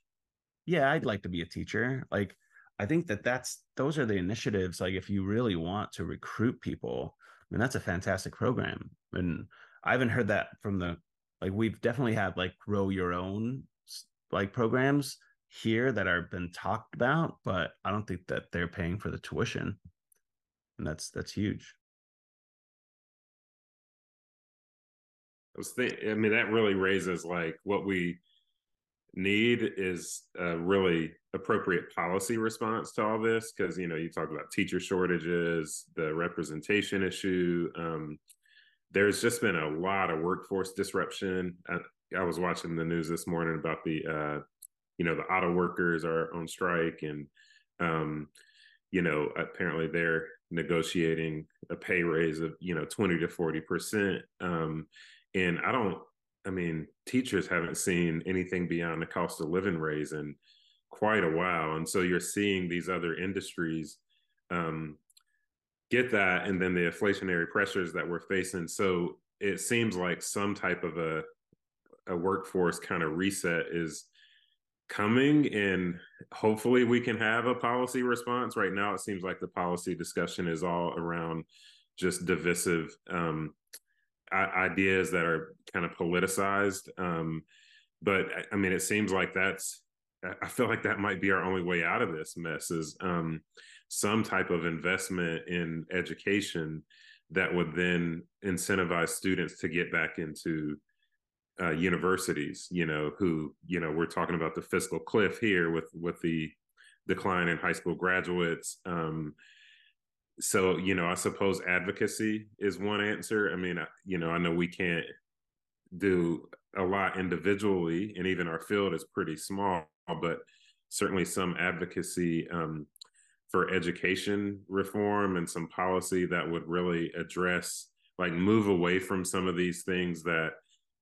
Yeah, I'd like to be a teacher. Like, I think that that's those are the initiatives. Like, if you really want to recruit people, I mean, that's a fantastic program. And I haven't heard that from the like we've definitely had like grow your own like programs here that are been talked about, but I don't think that they're paying for the tuition. And that's that's huge. I was thinking, I mean, that really raises like what we need is a really appropriate policy response to all this because you know you talk about teacher shortages the representation issue um, there's just been a lot of workforce disruption I, I, was watching the news this morning about the uh, you know the auto workers are on strike and um, you know apparently they're negotiating a pay raise of you know 20 to 40 percent um, and i don't i mean teachers haven't seen anything beyond the cost of living raise in quite a while and so you're seeing these other industries um, get that and then the inflationary pressures that we're facing. So it seems like some type of a a workforce kind of reset is coming and hopefully we can have a policy response. Right now it seems like the policy discussion is all around just divisive um, ideas that are kind of politicized um, but i mean it seems like that's i feel like that might be our only way out of this mess is um, some type of investment in education that would then incentivize students to get back into uh, universities, you know, who, you know, we're talking about the fiscal cliff here with with the decline in high school graduates. Um, so, you know, I suppose advocacy is one answer. I mean, you know, I know we can't do a lot individually, and even our field is pretty small, but certainly some advocacy um, for education reform and some policy that would really address, like, move away from some of these things that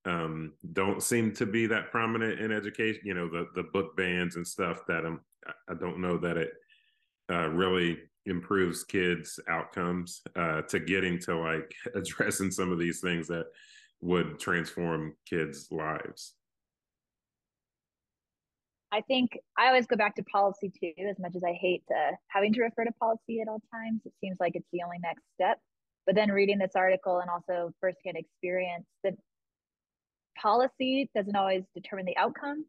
um, don't seem to be that prominent in education. You know, the the book bans and stuff that um, I don't know that it uh, really improves kids outcomes uh, to getting to like addressing some of these things that would transform kids lives i think i always go back to policy too as much as i hate having to refer to policy at all times it seems like it's the only next step but then reading this article and also firsthand experience that policy doesn't always determine the outcome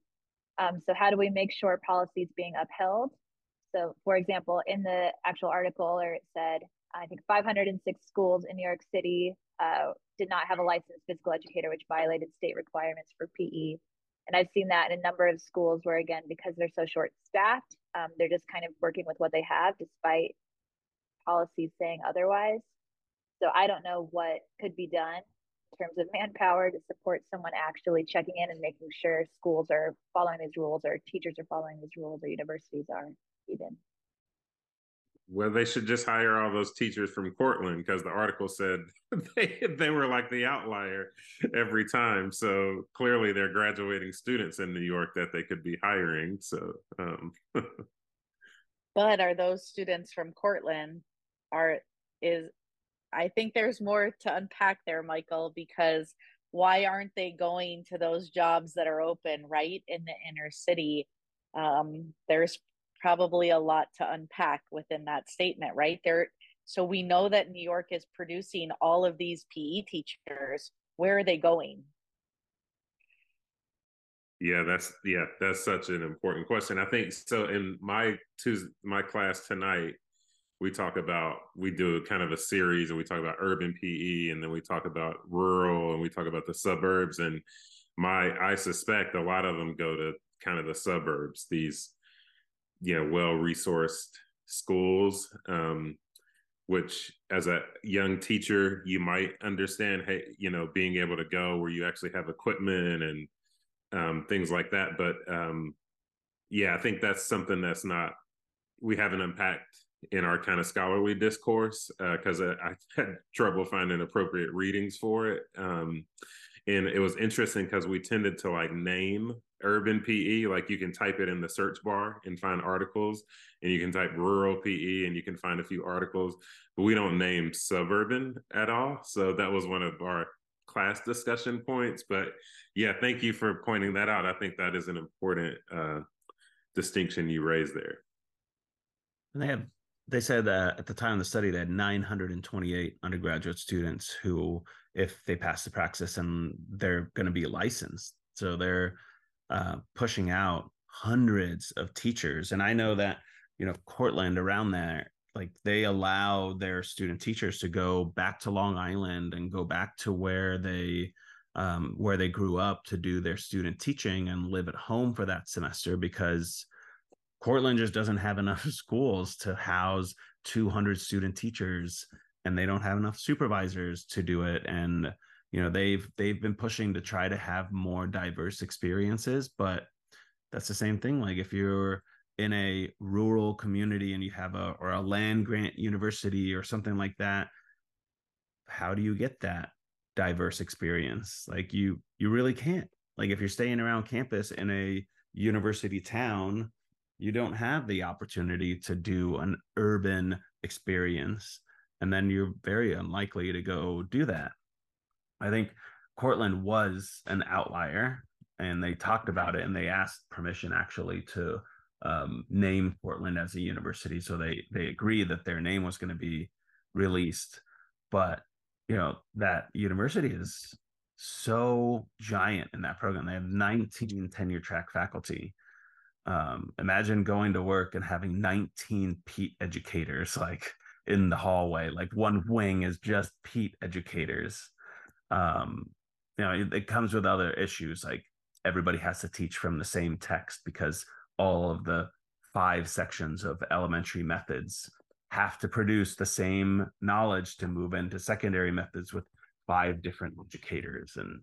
um, so how do we make sure policy is being upheld so, for example, in the actual article, or it said, I think 506 schools in New York City uh, did not have a licensed physical educator, which violated state requirements for PE. And I've seen that in a number of schools where, again, because they're so short staffed, um, they're just kind of working with what they have despite policies saying otherwise. So I don't know what could be done in terms of manpower to support someone actually checking in and making sure schools are following these rules or teachers are following these rules or universities are even. Well, they should just hire all those teachers from Cortland because the article said they they were like the outlier every time. So clearly, they're graduating students in New York that they could be hiring. So, um. but are those students from Cortland? Are is I think there's more to unpack there, Michael, because why aren't they going to those jobs that are open right in the inner city? Um, there's probably a lot to unpack within that statement, right? There so we know that New York is producing all of these PE teachers. Where are they going? Yeah, that's yeah, that's such an important question. I think so in my Tuesday, my class tonight, we talk about we do kind of a series and we talk about urban PE and then we talk about rural and we talk about the suburbs. And my I suspect a lot of them go to kind of the suburbs, these you know well resourced schools um, which as a young teacher you might understand hey you know being able to go where you actually have equipment and um, things like that. But um, yeah i think that's something that's not we haven't unpacked in our kind of scholarly discourse because uh, I, I, had trouble finding appropriate readings for it um, and it was interesting because we tended to like name urban PE, like you can type it in the search bar and find articles, and you can type rural PE and you can find a few articles, but we don't name suburban at all. So that was one of our class discussion points. But yeah, thank you for pointing that out. I think that is an important uh, distinction you raised there. And they have they said that at the time of the study they had 928 undergraduate students who if they pass the praxis and they're going to be licensed so they're uh, pushing out hundreds of teachers. And I know that, you know, Cortland around there, like they allow their student teachers to go back to Long Island and go back to where they um, where they grew up to do their student teaching and live at home for that semester because Cortland just doesn't have enough schools to house 200 student teachers and they don't have enough supervisors to do it. And you know they've they've been pushing to try to have more diverse experiences but that's the same thing. Like if you're in a rural community and you have a or a land grant university or something like that how do you get that diverse experience? Like you you really can't. Like if you're staying around campus in a university town you don't have the opportunity to do an urban experience and then you're very unlikely to go do that I think Cortland was an outlier, and they talked about it, and they asked permission actually to um, name Cortland as a university. So they they agreed that their name was going to be released, but you know that university is so giant in that program. They have 19 tenure track faculty. Um, imagine going to work and having 19 PETE educators like in the hallway. Like one wing is just PETE educators um you know it, it comes with other issues like everybody has to teach from the same text because all of the five sections of elementary methods have to produce the same knowledge to move into secondary methods with five different educators and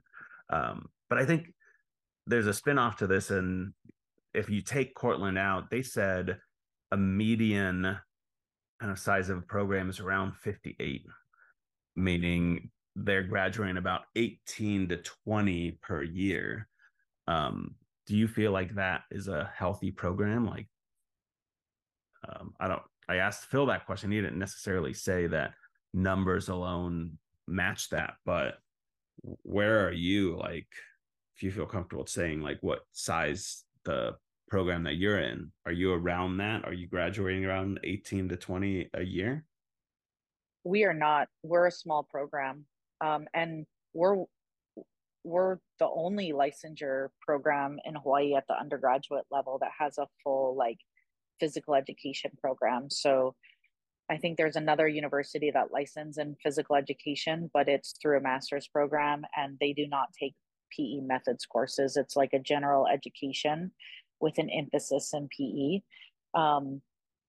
um, but i think there's a spin-off to this and if you take cortland out they said a median kind of size of a program is around 58 meaning they're graduating about 18 to 20 per year. Um, do you feel like that is a healthy program? Like, um, I don't, I asked Phil that question. He didn't necessarily say that numbers alone match that, but where are you? Like, if you feel comfortable saying, like, what size the program that you're in, are you around that? Are you graduating around 18 to 20 a year? We are not. We're a small program. Um, and we're we're the only licensure program in Hawaii at the undergraduate level that has a full like physical education program. So I think there's another university that license in physical education, but it's through a master's program and they do not take PE methods courses. It's like a general education with an emphasis in PE. Um,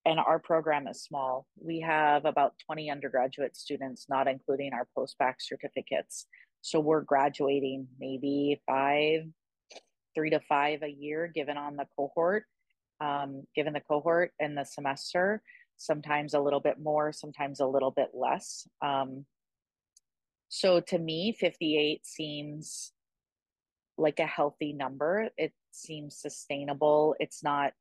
and our program is small. We have about 20 undergraduate students, not including our post-bac certificates. So we're graduating maybe five, three to five a year, given on the cohort, um, given the cohort and the semester. Sometimes a little bit more, sometimes a little bit less. Um, so to me, 58 seems like a healthy number. It seems sustainable. It's not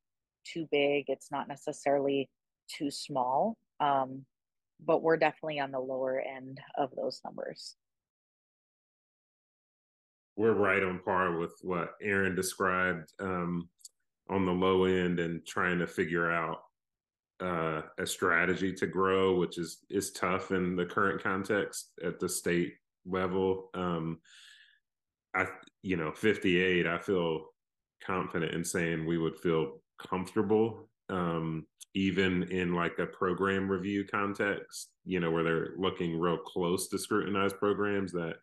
too big. It's not necessarily too small. Um, but we're definitely on the lower end of those numbers we're right on par with what Erin described um, on the low end and trying to figure out uh, a strategy to grow, which is is tough in the current context at the state level. Um, I, you know, 58, I feel confident in saying we would feel comfortable, um, even in like a program review context, you know, where they're looking real close to scrutinized programs that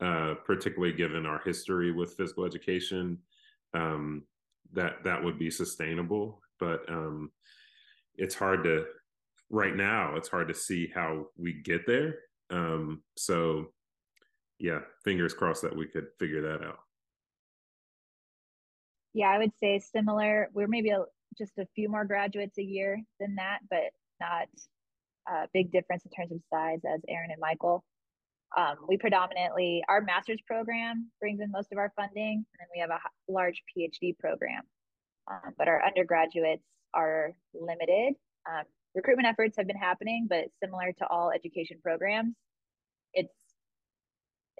uh, particularly given our history with physical education, um, that that would be sustainable. But um, it's hard to right now. It's hard to see how we get there. Um, so, yeah, fingers crossed that we could figure that out. Yeah, I would say similar. We're maybe a, just a few more graduates a year than that, but not a big difference in terms of size as Erin and Michael. Um, we predominantly, our master's program brings in most of our funding, and then we have a large PhD program. Um, but our undergraduates are limited. Um, recruitment efforts have been happening, but similar to all education programs, it's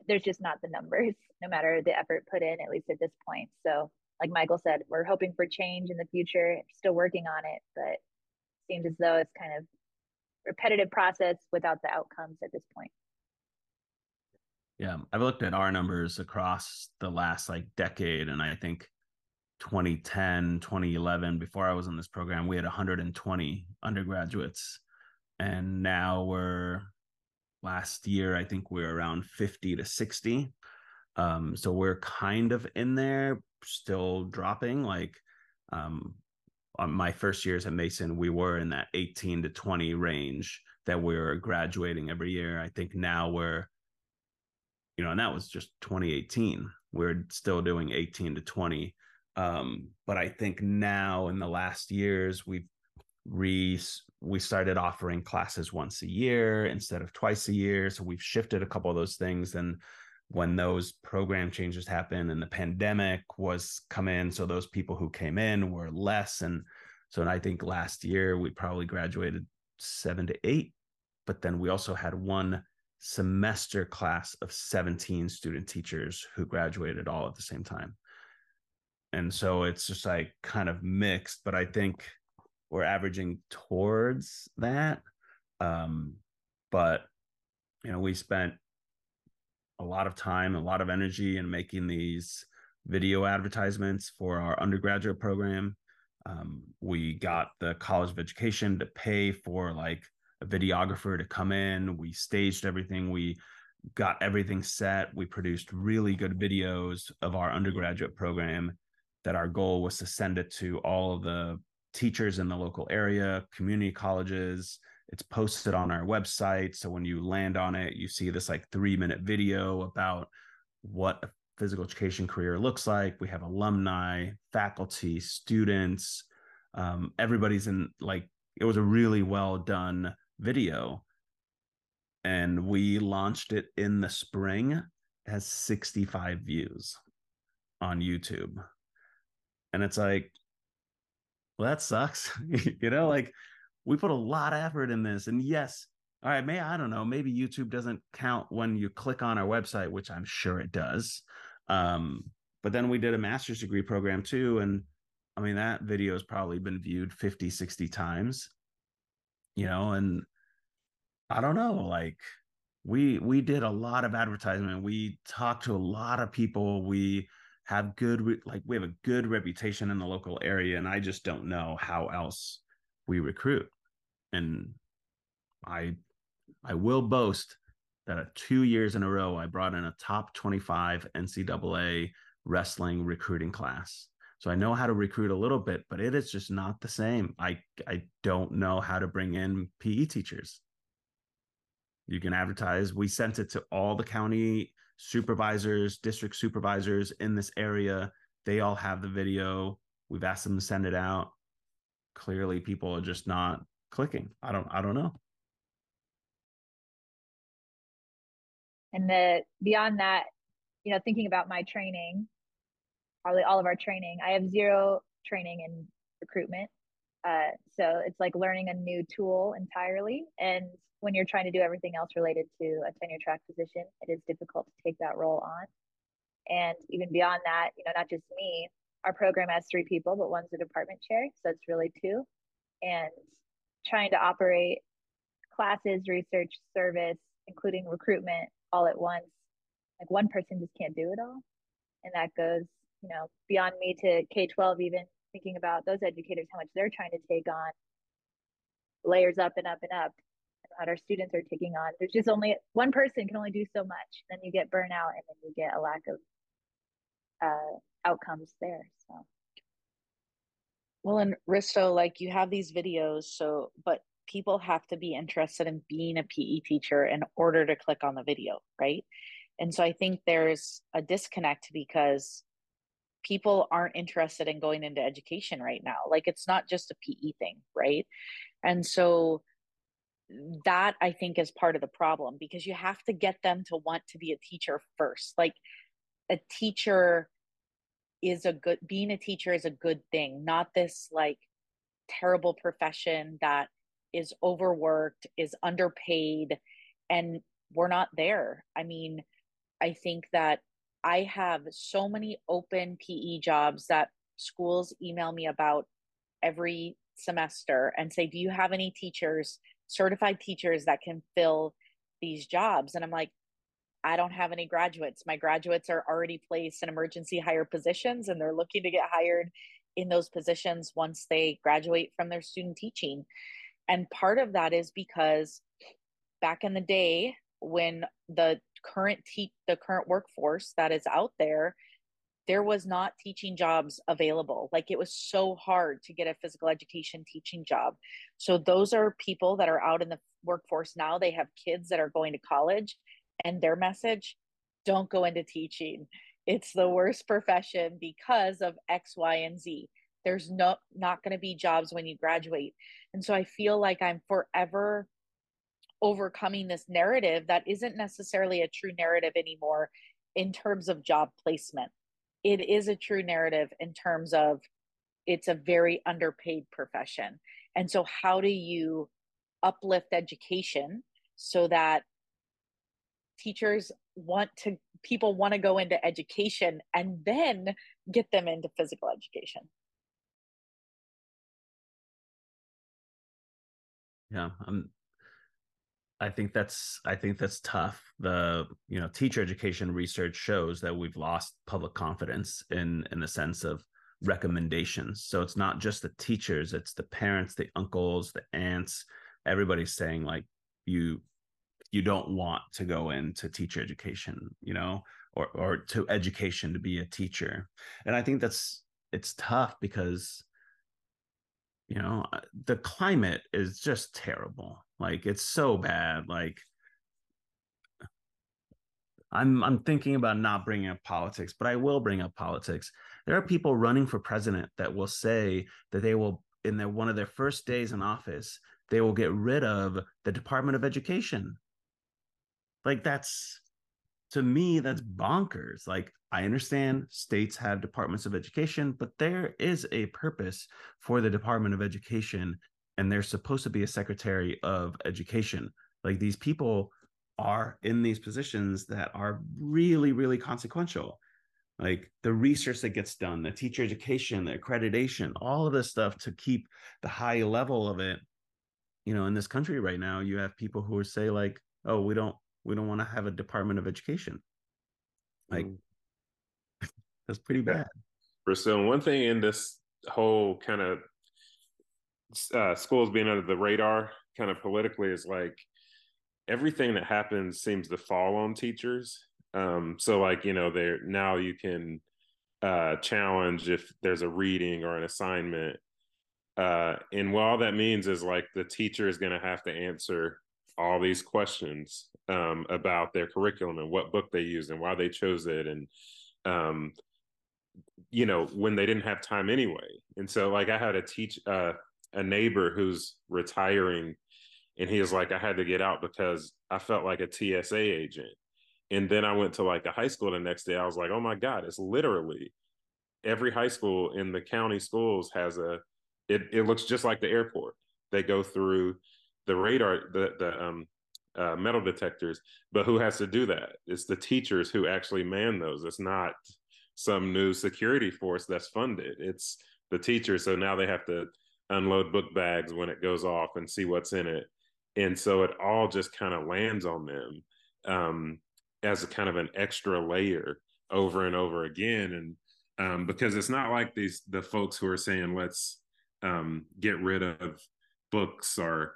there's just not the numbers, no matter the effort put in, at least at this point. So, like Michael said, we're hoping for change in the future. Still working on it, but seems as though it's kind of repetitive process without the outcomes at this point. Yeah, I've looked at our numbers across the last like decade, and I think 2010, 2011, before I was in this program, we had 120 undergraduates. And now we're last year, I think we are around 50 to 60. Um, so we're kind of in there, still dropping. Like um, on my first years at Mason, we were in that 18 to 20 range that we are graduating every year. I think now we're you know, and that was just 2018. We're still doing 18 to 20. Um, but I think now in the last years, we've re we started offering classes once a year instead of twice a year. So we've shifted a couple of those things. And when those program changes happened and the pandemic was come in, so those people who came in were less. And so and I think last year we probably graduated seven to eight, but then we also had one semester class of 17 student teachers who graduated all at the same time. And so it's just like kind of mixed, but I think we're averaging towards that. Um, but you know, we spent a lot of time, a lot of energy in making these video advertisements for our undergraduate program. Um, we got the College of Education to pay for like a videographer to come in. We staged everything. We got everything set. We produced really good videos of our undergraduate program that our goal was to send it to all of the teachers in the local area, community colleges. It's posted on our website. So when you land on it, you see this like three minute video about what a physical education career looks like. We have alumni, faculty, students. Um, everybody's in like, it was a really well done video and we launched it in the spring it has 65 views on youtube and it's like well that sucks you know like we put a lot of effort in this. And yes, all right, may I don't know, maybe YouTube doesn't count when you click on our website, which I'm sure it does. Um, but then we did a master's degree program too. And I mean, that video has probably been viewed 50, 60 times, you know, and I don't know, like we we did a lot of advertisement. We talked to a lot of people. We have good like we have a good reputation in the local area and I just don't know how else we recruit. And I I will boast that two years in a row I brought in a top 25 NCAA wrestling recruiting class. So I know how to recruit a little bit, but it is just not the same. I I don't know how to bring in PE teachers. You can advertise. We sent it to all the county supervisors, district supervisors in this area. They all have the video. We've asked them to send it out. Clearly, people are just not clicking. I don't. I don't know. And the beyond that, you know, thinking about my training, probably all of our training, I have zero training in recruitment. Uh, so it's like learning a new tool entirely. And when you're trying to do everything else related to a tenure track position, it is difficult to take that role on. And even beyond that, you know, not just me, our program has three people, but one's a department chair. So it's really two. And trying to operate classes, research, service, including recruitment all at once, like one person just can't do it all. And that goes, you know, beyond me to K 12, even thinking about those educators, how much they're trying to take on layers up and up and up that our students are taking on. There's just only one person can only do so much. Then you get burnout and then you get a lack of uh, outcomes there. So. Well, and Risto, like you have these videos, so but people have to be interested in being a PE teacher in order to click on the video, right? And so I think there's a disconnect because people aren't interested in going into education right now. Like it's not just a PE thing, right? And so that I think is part of the problem because you have to get them to want to be a teacher first. Like a teacher is a good being a teacher is a good thing, not this like terrible profession that is overworked, is underpaid, and we're not there. I mean, I think that I have so many open PE jobs that schools email me about every semester and say, Do you have any teachers certified teachers that can fill these jobs. And I'm like, I don't have any graduates. My graduates are already placed in emergency hire positions and they're looking to get hired in those positions once they graduate from their student teaching. And part of that is because back in the day when the current te- the current workforce that is out there there was not teaching jobs available. Like it was so hard to get a physical education teaching job. So those are people that are out in the workforce now. They have kids that are going to college and their message don't go into teaching. It's the worst profession because of X, Y, and Z. There's no not going to be jobs when you graduate. And so I feel like I'm forever overcoming this narrative that isn't necessarily a true narrative anymore in terms of job placement it is a true narrative in terms of it's a very underpaid profession. And so, how do you uplift education so that teachers want to, people want to go into education and then get them into physical education? Yeah, I'm I think that's I think that's tough. The you know teacher education research shows that we've lost public confidence in in the sense of recommendations. So it's not just the teachers, it's the parents, the uncles, the aunts, everybody's saying like you you don't want to go into teacher education, you know, or or to education to be a teacher. And I think that's it's tough because you know uh, the climate is just terrible like it's so bad. Like I'm I'm thinking about not bringing up politics, but I will bring up politics. There are people running for president that will say that they will in their one of their first days in office, they will get rid of the Department of Education. Like that's to me that's bonkers. Like I understand states have departments of education, but there is a purpose for the Department of Education and there's supposed to be a secretary of education. Like these people are in these positions that are really really consequential. Like the research that gets done the teacher education the accreditation all of this stuff to keep the high level of it. You know in this country right now you have people who say like oh we don't we don't want to have a department of education. Like mm. that's pretty bad. Priscilla, one thing in this whole kind of uh, schools being under the radar kind of politically is like everything that happens seems to fall on teachers. Um, so like you know there now you can uh, challenge if there's a reading or an assignment. Uh, and what all that means is like the teacher is going to have to answer all these questions um, about their curriculum and what book they use and why they chose it and um, you know when they didn't have time anyway. And so like i had a teach uh, a neighbor who's retiring and he was like i had to get out because i felt like a tsa agent. And then i went to like a high school the next day. I was like oh my god it's literally every high school in the county schools has a it, it looks just like the airport. They go through the radar the the um uh, metal detectors but who has to do that? It's the teachers who actually man those. It's not some new security force that's funded. It's the teachers. So now they have to unload book bags when it goes off and see what's in it. And so it all just kind of lands on them um, as a kind of an extra layer over and over again. And um, because it's not like these the folks who are saying let's um, get rid of books or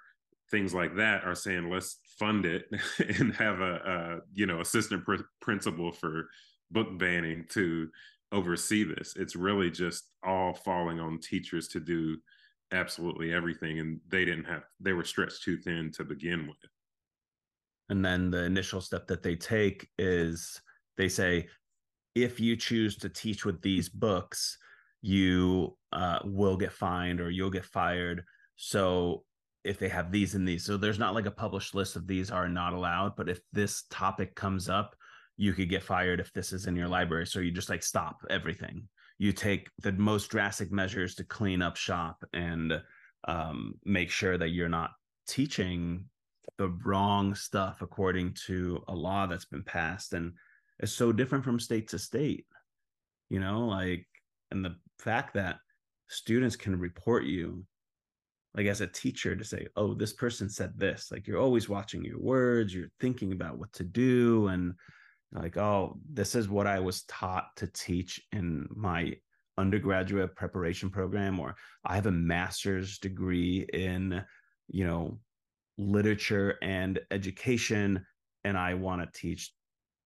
things like that are saying let's fund it and have a, a you know assistant pr- principal for book banning to oversee this. It's really just all falling on teachers to do absolutely everything and they didn't have they were stretched too thin to begin with. And then the initial step that they take is they say if you choose to teach with these books you uh, will get fined or you'll get fired. So if they have these and these so there's not like a published list of these are not allowed but if this topic comes up you could get fired if this is in your library. So you just like stop everything you take the most drastic measures to clean up shop and um, make sure that you're not teaching the wrong stuff according to a law that's been passed and it's so different from state to state you know like and the fact that students can report you like as a teacher to say oh this person said this like you're always watching your words you're thinking about what to do and like oh this is what i was taught to teach in my undergraduate preparation program or i have a master's degree in you know literature and education and i want to teach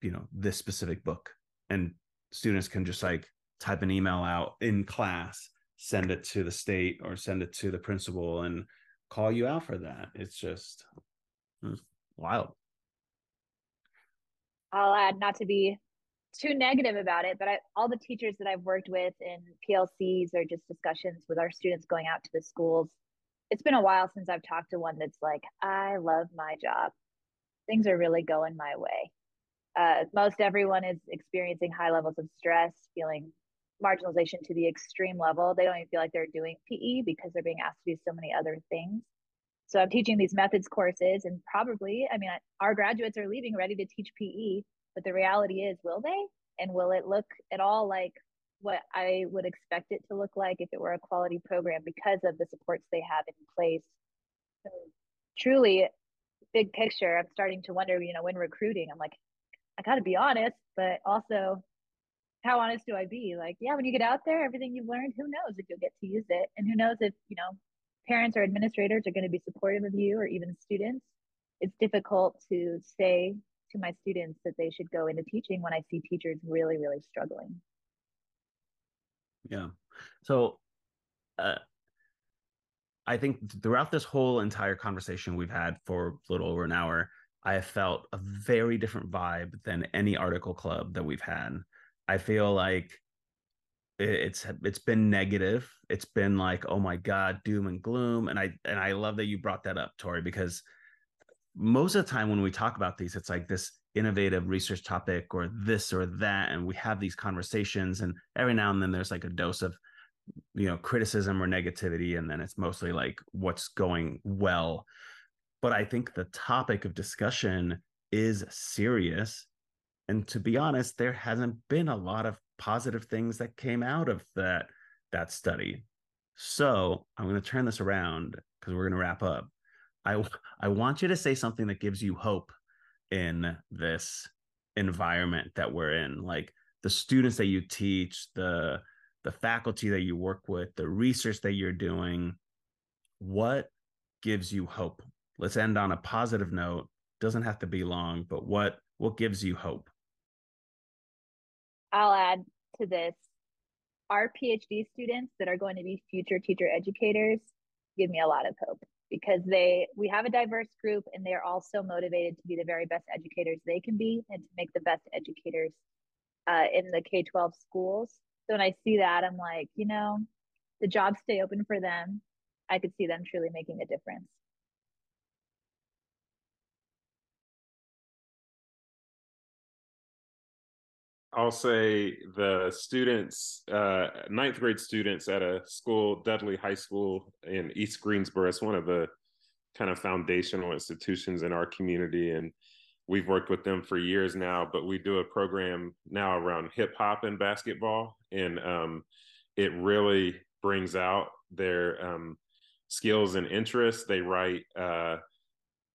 you know this specific book. And students can just like type an email out in class send it to the state or send it to the principal and call you out for that. It's just it's wild I'll add not to be too negative about it, but I, all the teachers that I've worked with in PLCs or just discussions with our students going out to the schools, it's been a while since I've talked to one that's like, I love my job. Things are really going my way. Uh, most everyone is experiencing high levels of stress, feeling marginalization to the extreme level. They don't even feel like they're doing PE because they're being asked to do so many other things. So I'm teaching these methods courses, and probably, I mean, our graduates are leaving ready to teach PE, but the reality is, will they? And will it look at all like what I would expect it to look like if it were a quality program because of the supports they have in place? So truly, big picture, I'm starting to wonder, you know, when recruiting, I'm like, I got to be honest, but also, how honest do I be? Like, yeah, when you get out there, everything you've learned, who knows if you'll get to use it? And who knows if, you know, parents or administrators are going to be supportive of you or even students, it's difficult to say to my students that they should go into teaching when I see teachers really, really struggling. Yeah. So uh, I think throughout this whole entire conversation we've had for a little over an hour, I have felt a very different vibe than any article club that we've had. I feel like it's it's been negative. It's been like oh my god doom and gloom. And i and i love that you brought that up tori because most of the time when we talk about these it's like this innovative research topic or this or that and we have these conversations and every now and then there's like a dose of you know criticism or negativity and then it's mostly like what's going well? But i think the topic of discussion is serious and to be honest there hasn't been a lot of positive things that came out of that that study so i'm going to turn this around because we're going to wrap up i i want you to say something that gives you hope in this environment that we're in like the students that you teach the the faculty that you work with, the research that you're doing, what gives you hope? Let's end on a positive note. Doesn't have to be long, but what what gives you hope? I'll add to this. Our PhD students that are going to be future teacher educators give me a lot of hope because they we have a diverse group and they're all so motivated to be the very best educators they can be and to make the best educators uh, in the K-12 schools so when I see that, I'm like, you know, the jobs stay open for them. I could see them truly making a difference. I'll say the students, uh, ninth grade students at a school, Dudley High School in East Greensboro. It's one of the kind of foundational institutions in our community. And we've worked with them for years now, but we do a program now around hip hop and basketball, and um, it really brings out their um, skills and interests. They write uh,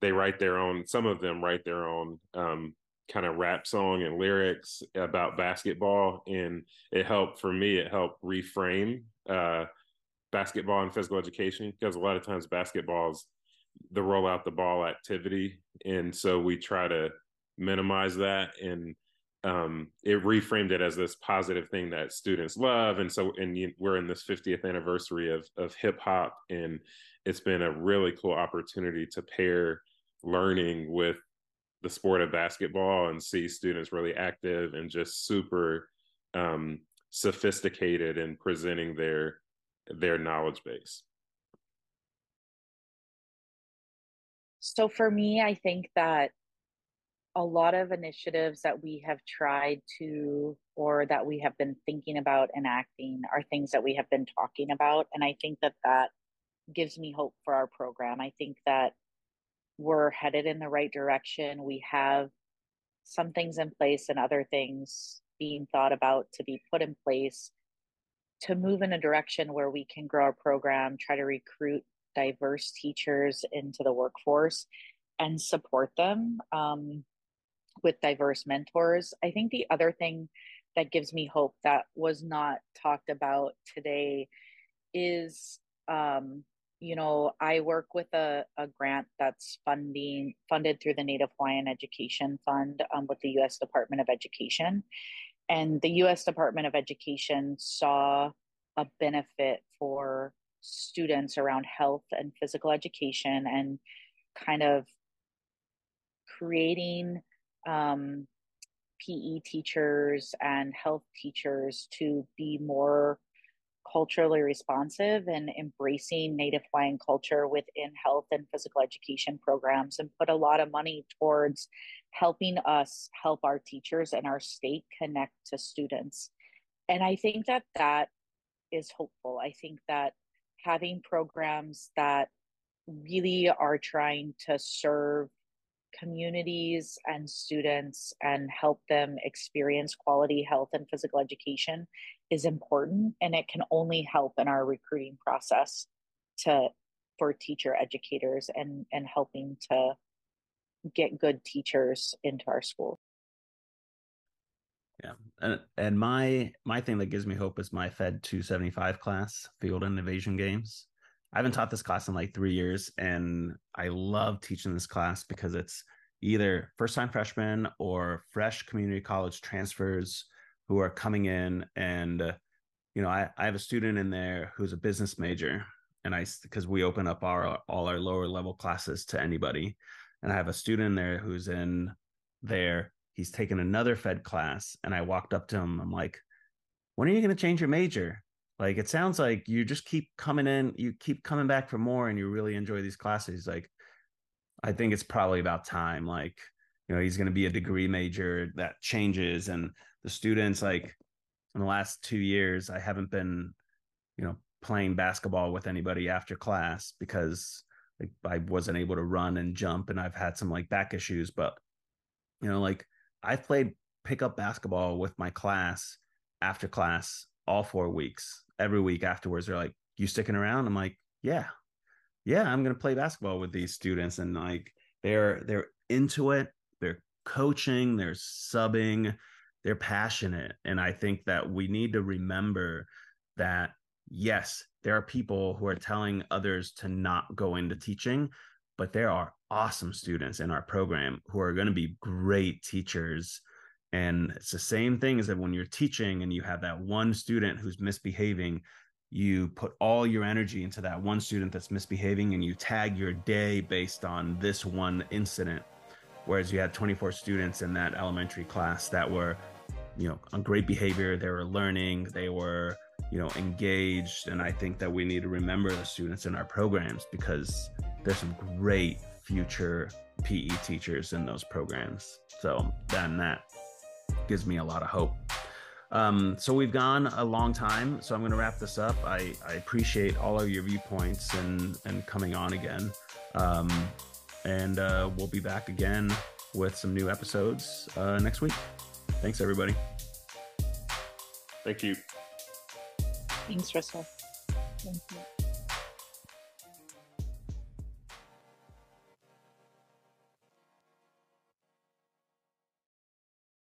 they write their own. Some of them write their own um, kind of rap song and lyrics about basketball, and it helped for me. It helped reframe uh, basketball and physical education because a lot of times basketball is the roll out the ball activity and so we try to minimize that and um, it reframed it as this positive thing that students love and so and we're in this 50th anniversary of of hip hop and it's been a really cool opportunity to pair learning with the sport of basketball and see students really active and just super um, sophisticated in presenting their their knowledge base. So for me, I think that a lot of initiatives that we have tried to or that we have been thinking about enacting are things that we have been talking about and i think that that gives me hope for our program. I think that we're headed in the right direction we have some things in place and other things being thought about to be put in place to move in a direction where we can grow our program try to recruit diverse teachers into the workforce and support them um, with diverse mentors. I think the other thing that gives me hope that was not talked about today is um, you know i work with a, a grant that's funding funded through the native hawaiian education fund um, with the u.s department of education. And the u.s department of education saw a benefit for students around health and physical education and kind of creating um, PE teachers and health teachers to be more culturally responsive and embracing Native Hawaiian culture within health and physical education programs and put a lot of money towards helping us help our teachers and our state connect to students. And I think that that is hopeful. I think that having programs that really are trying to serve communities and students and help them experience quality health and physical education is important and it can only help in our recruiting process to for teacher educators and and helping to get good teachers into our schools yeah, and and my my thing that gives me hope is my Fed 275 class, Field and Invasion Games. I haven't taught this class in like three years, and I love teaching this class because it's either first time freshmen or fresh community college transfers who are coming in and uh, you know I, I have a student in there who's a business major and i because we open up our all our lower level classes to anybody and i have a student in there who's in there he's taken another Fed class. And I walked up to him. I'm like, when are you going to change your major? Like, it sounds like you just keep coming in, you keep coming back for more and you really enjoy these classes. Like, I think it's probably about time. Like, you know, he's going to be a degree major that changes. And the students, like, in the last two years, I haven't been you know, playing basketball with anybody after class because like I wasn't able to run and jump and I've had some like back issues, but you know, like I've played pickup basketball with my class after class all four weeks. Every week afterwards, they're like, You sticking around? I'm like, Yeah. Yeah, I'm gonna play basketball with these students. And like they're they're into it, they're coaching, they're subbing, they're passionate. And I think that we need to remember that yes, there are people who are telling others to not go into teaching, but there are awesome students in our program who are going to be great teachers. And it's the same thing as that when you're teaching and you have that one student who's misbehaving, you put all your energy into that one student that's misbehaving and you tag your day based on this one incident. Whereas you had 24 students in that elementary class that were, you know, on great behavior, they were learning, they were you know engaged and i think that we need to remember the students in our programs because there's some great future pe teachers in those programs. So then that gives me a lot of hope. Um, so we've gone a long time so i'm going to wrap this up. I, I appreciate all of your viewpoints and and coming on again. Um, and uh, we'll be back again with some new episodes uh, next week thanks everybody thank you Thanks, Russell. Thank you.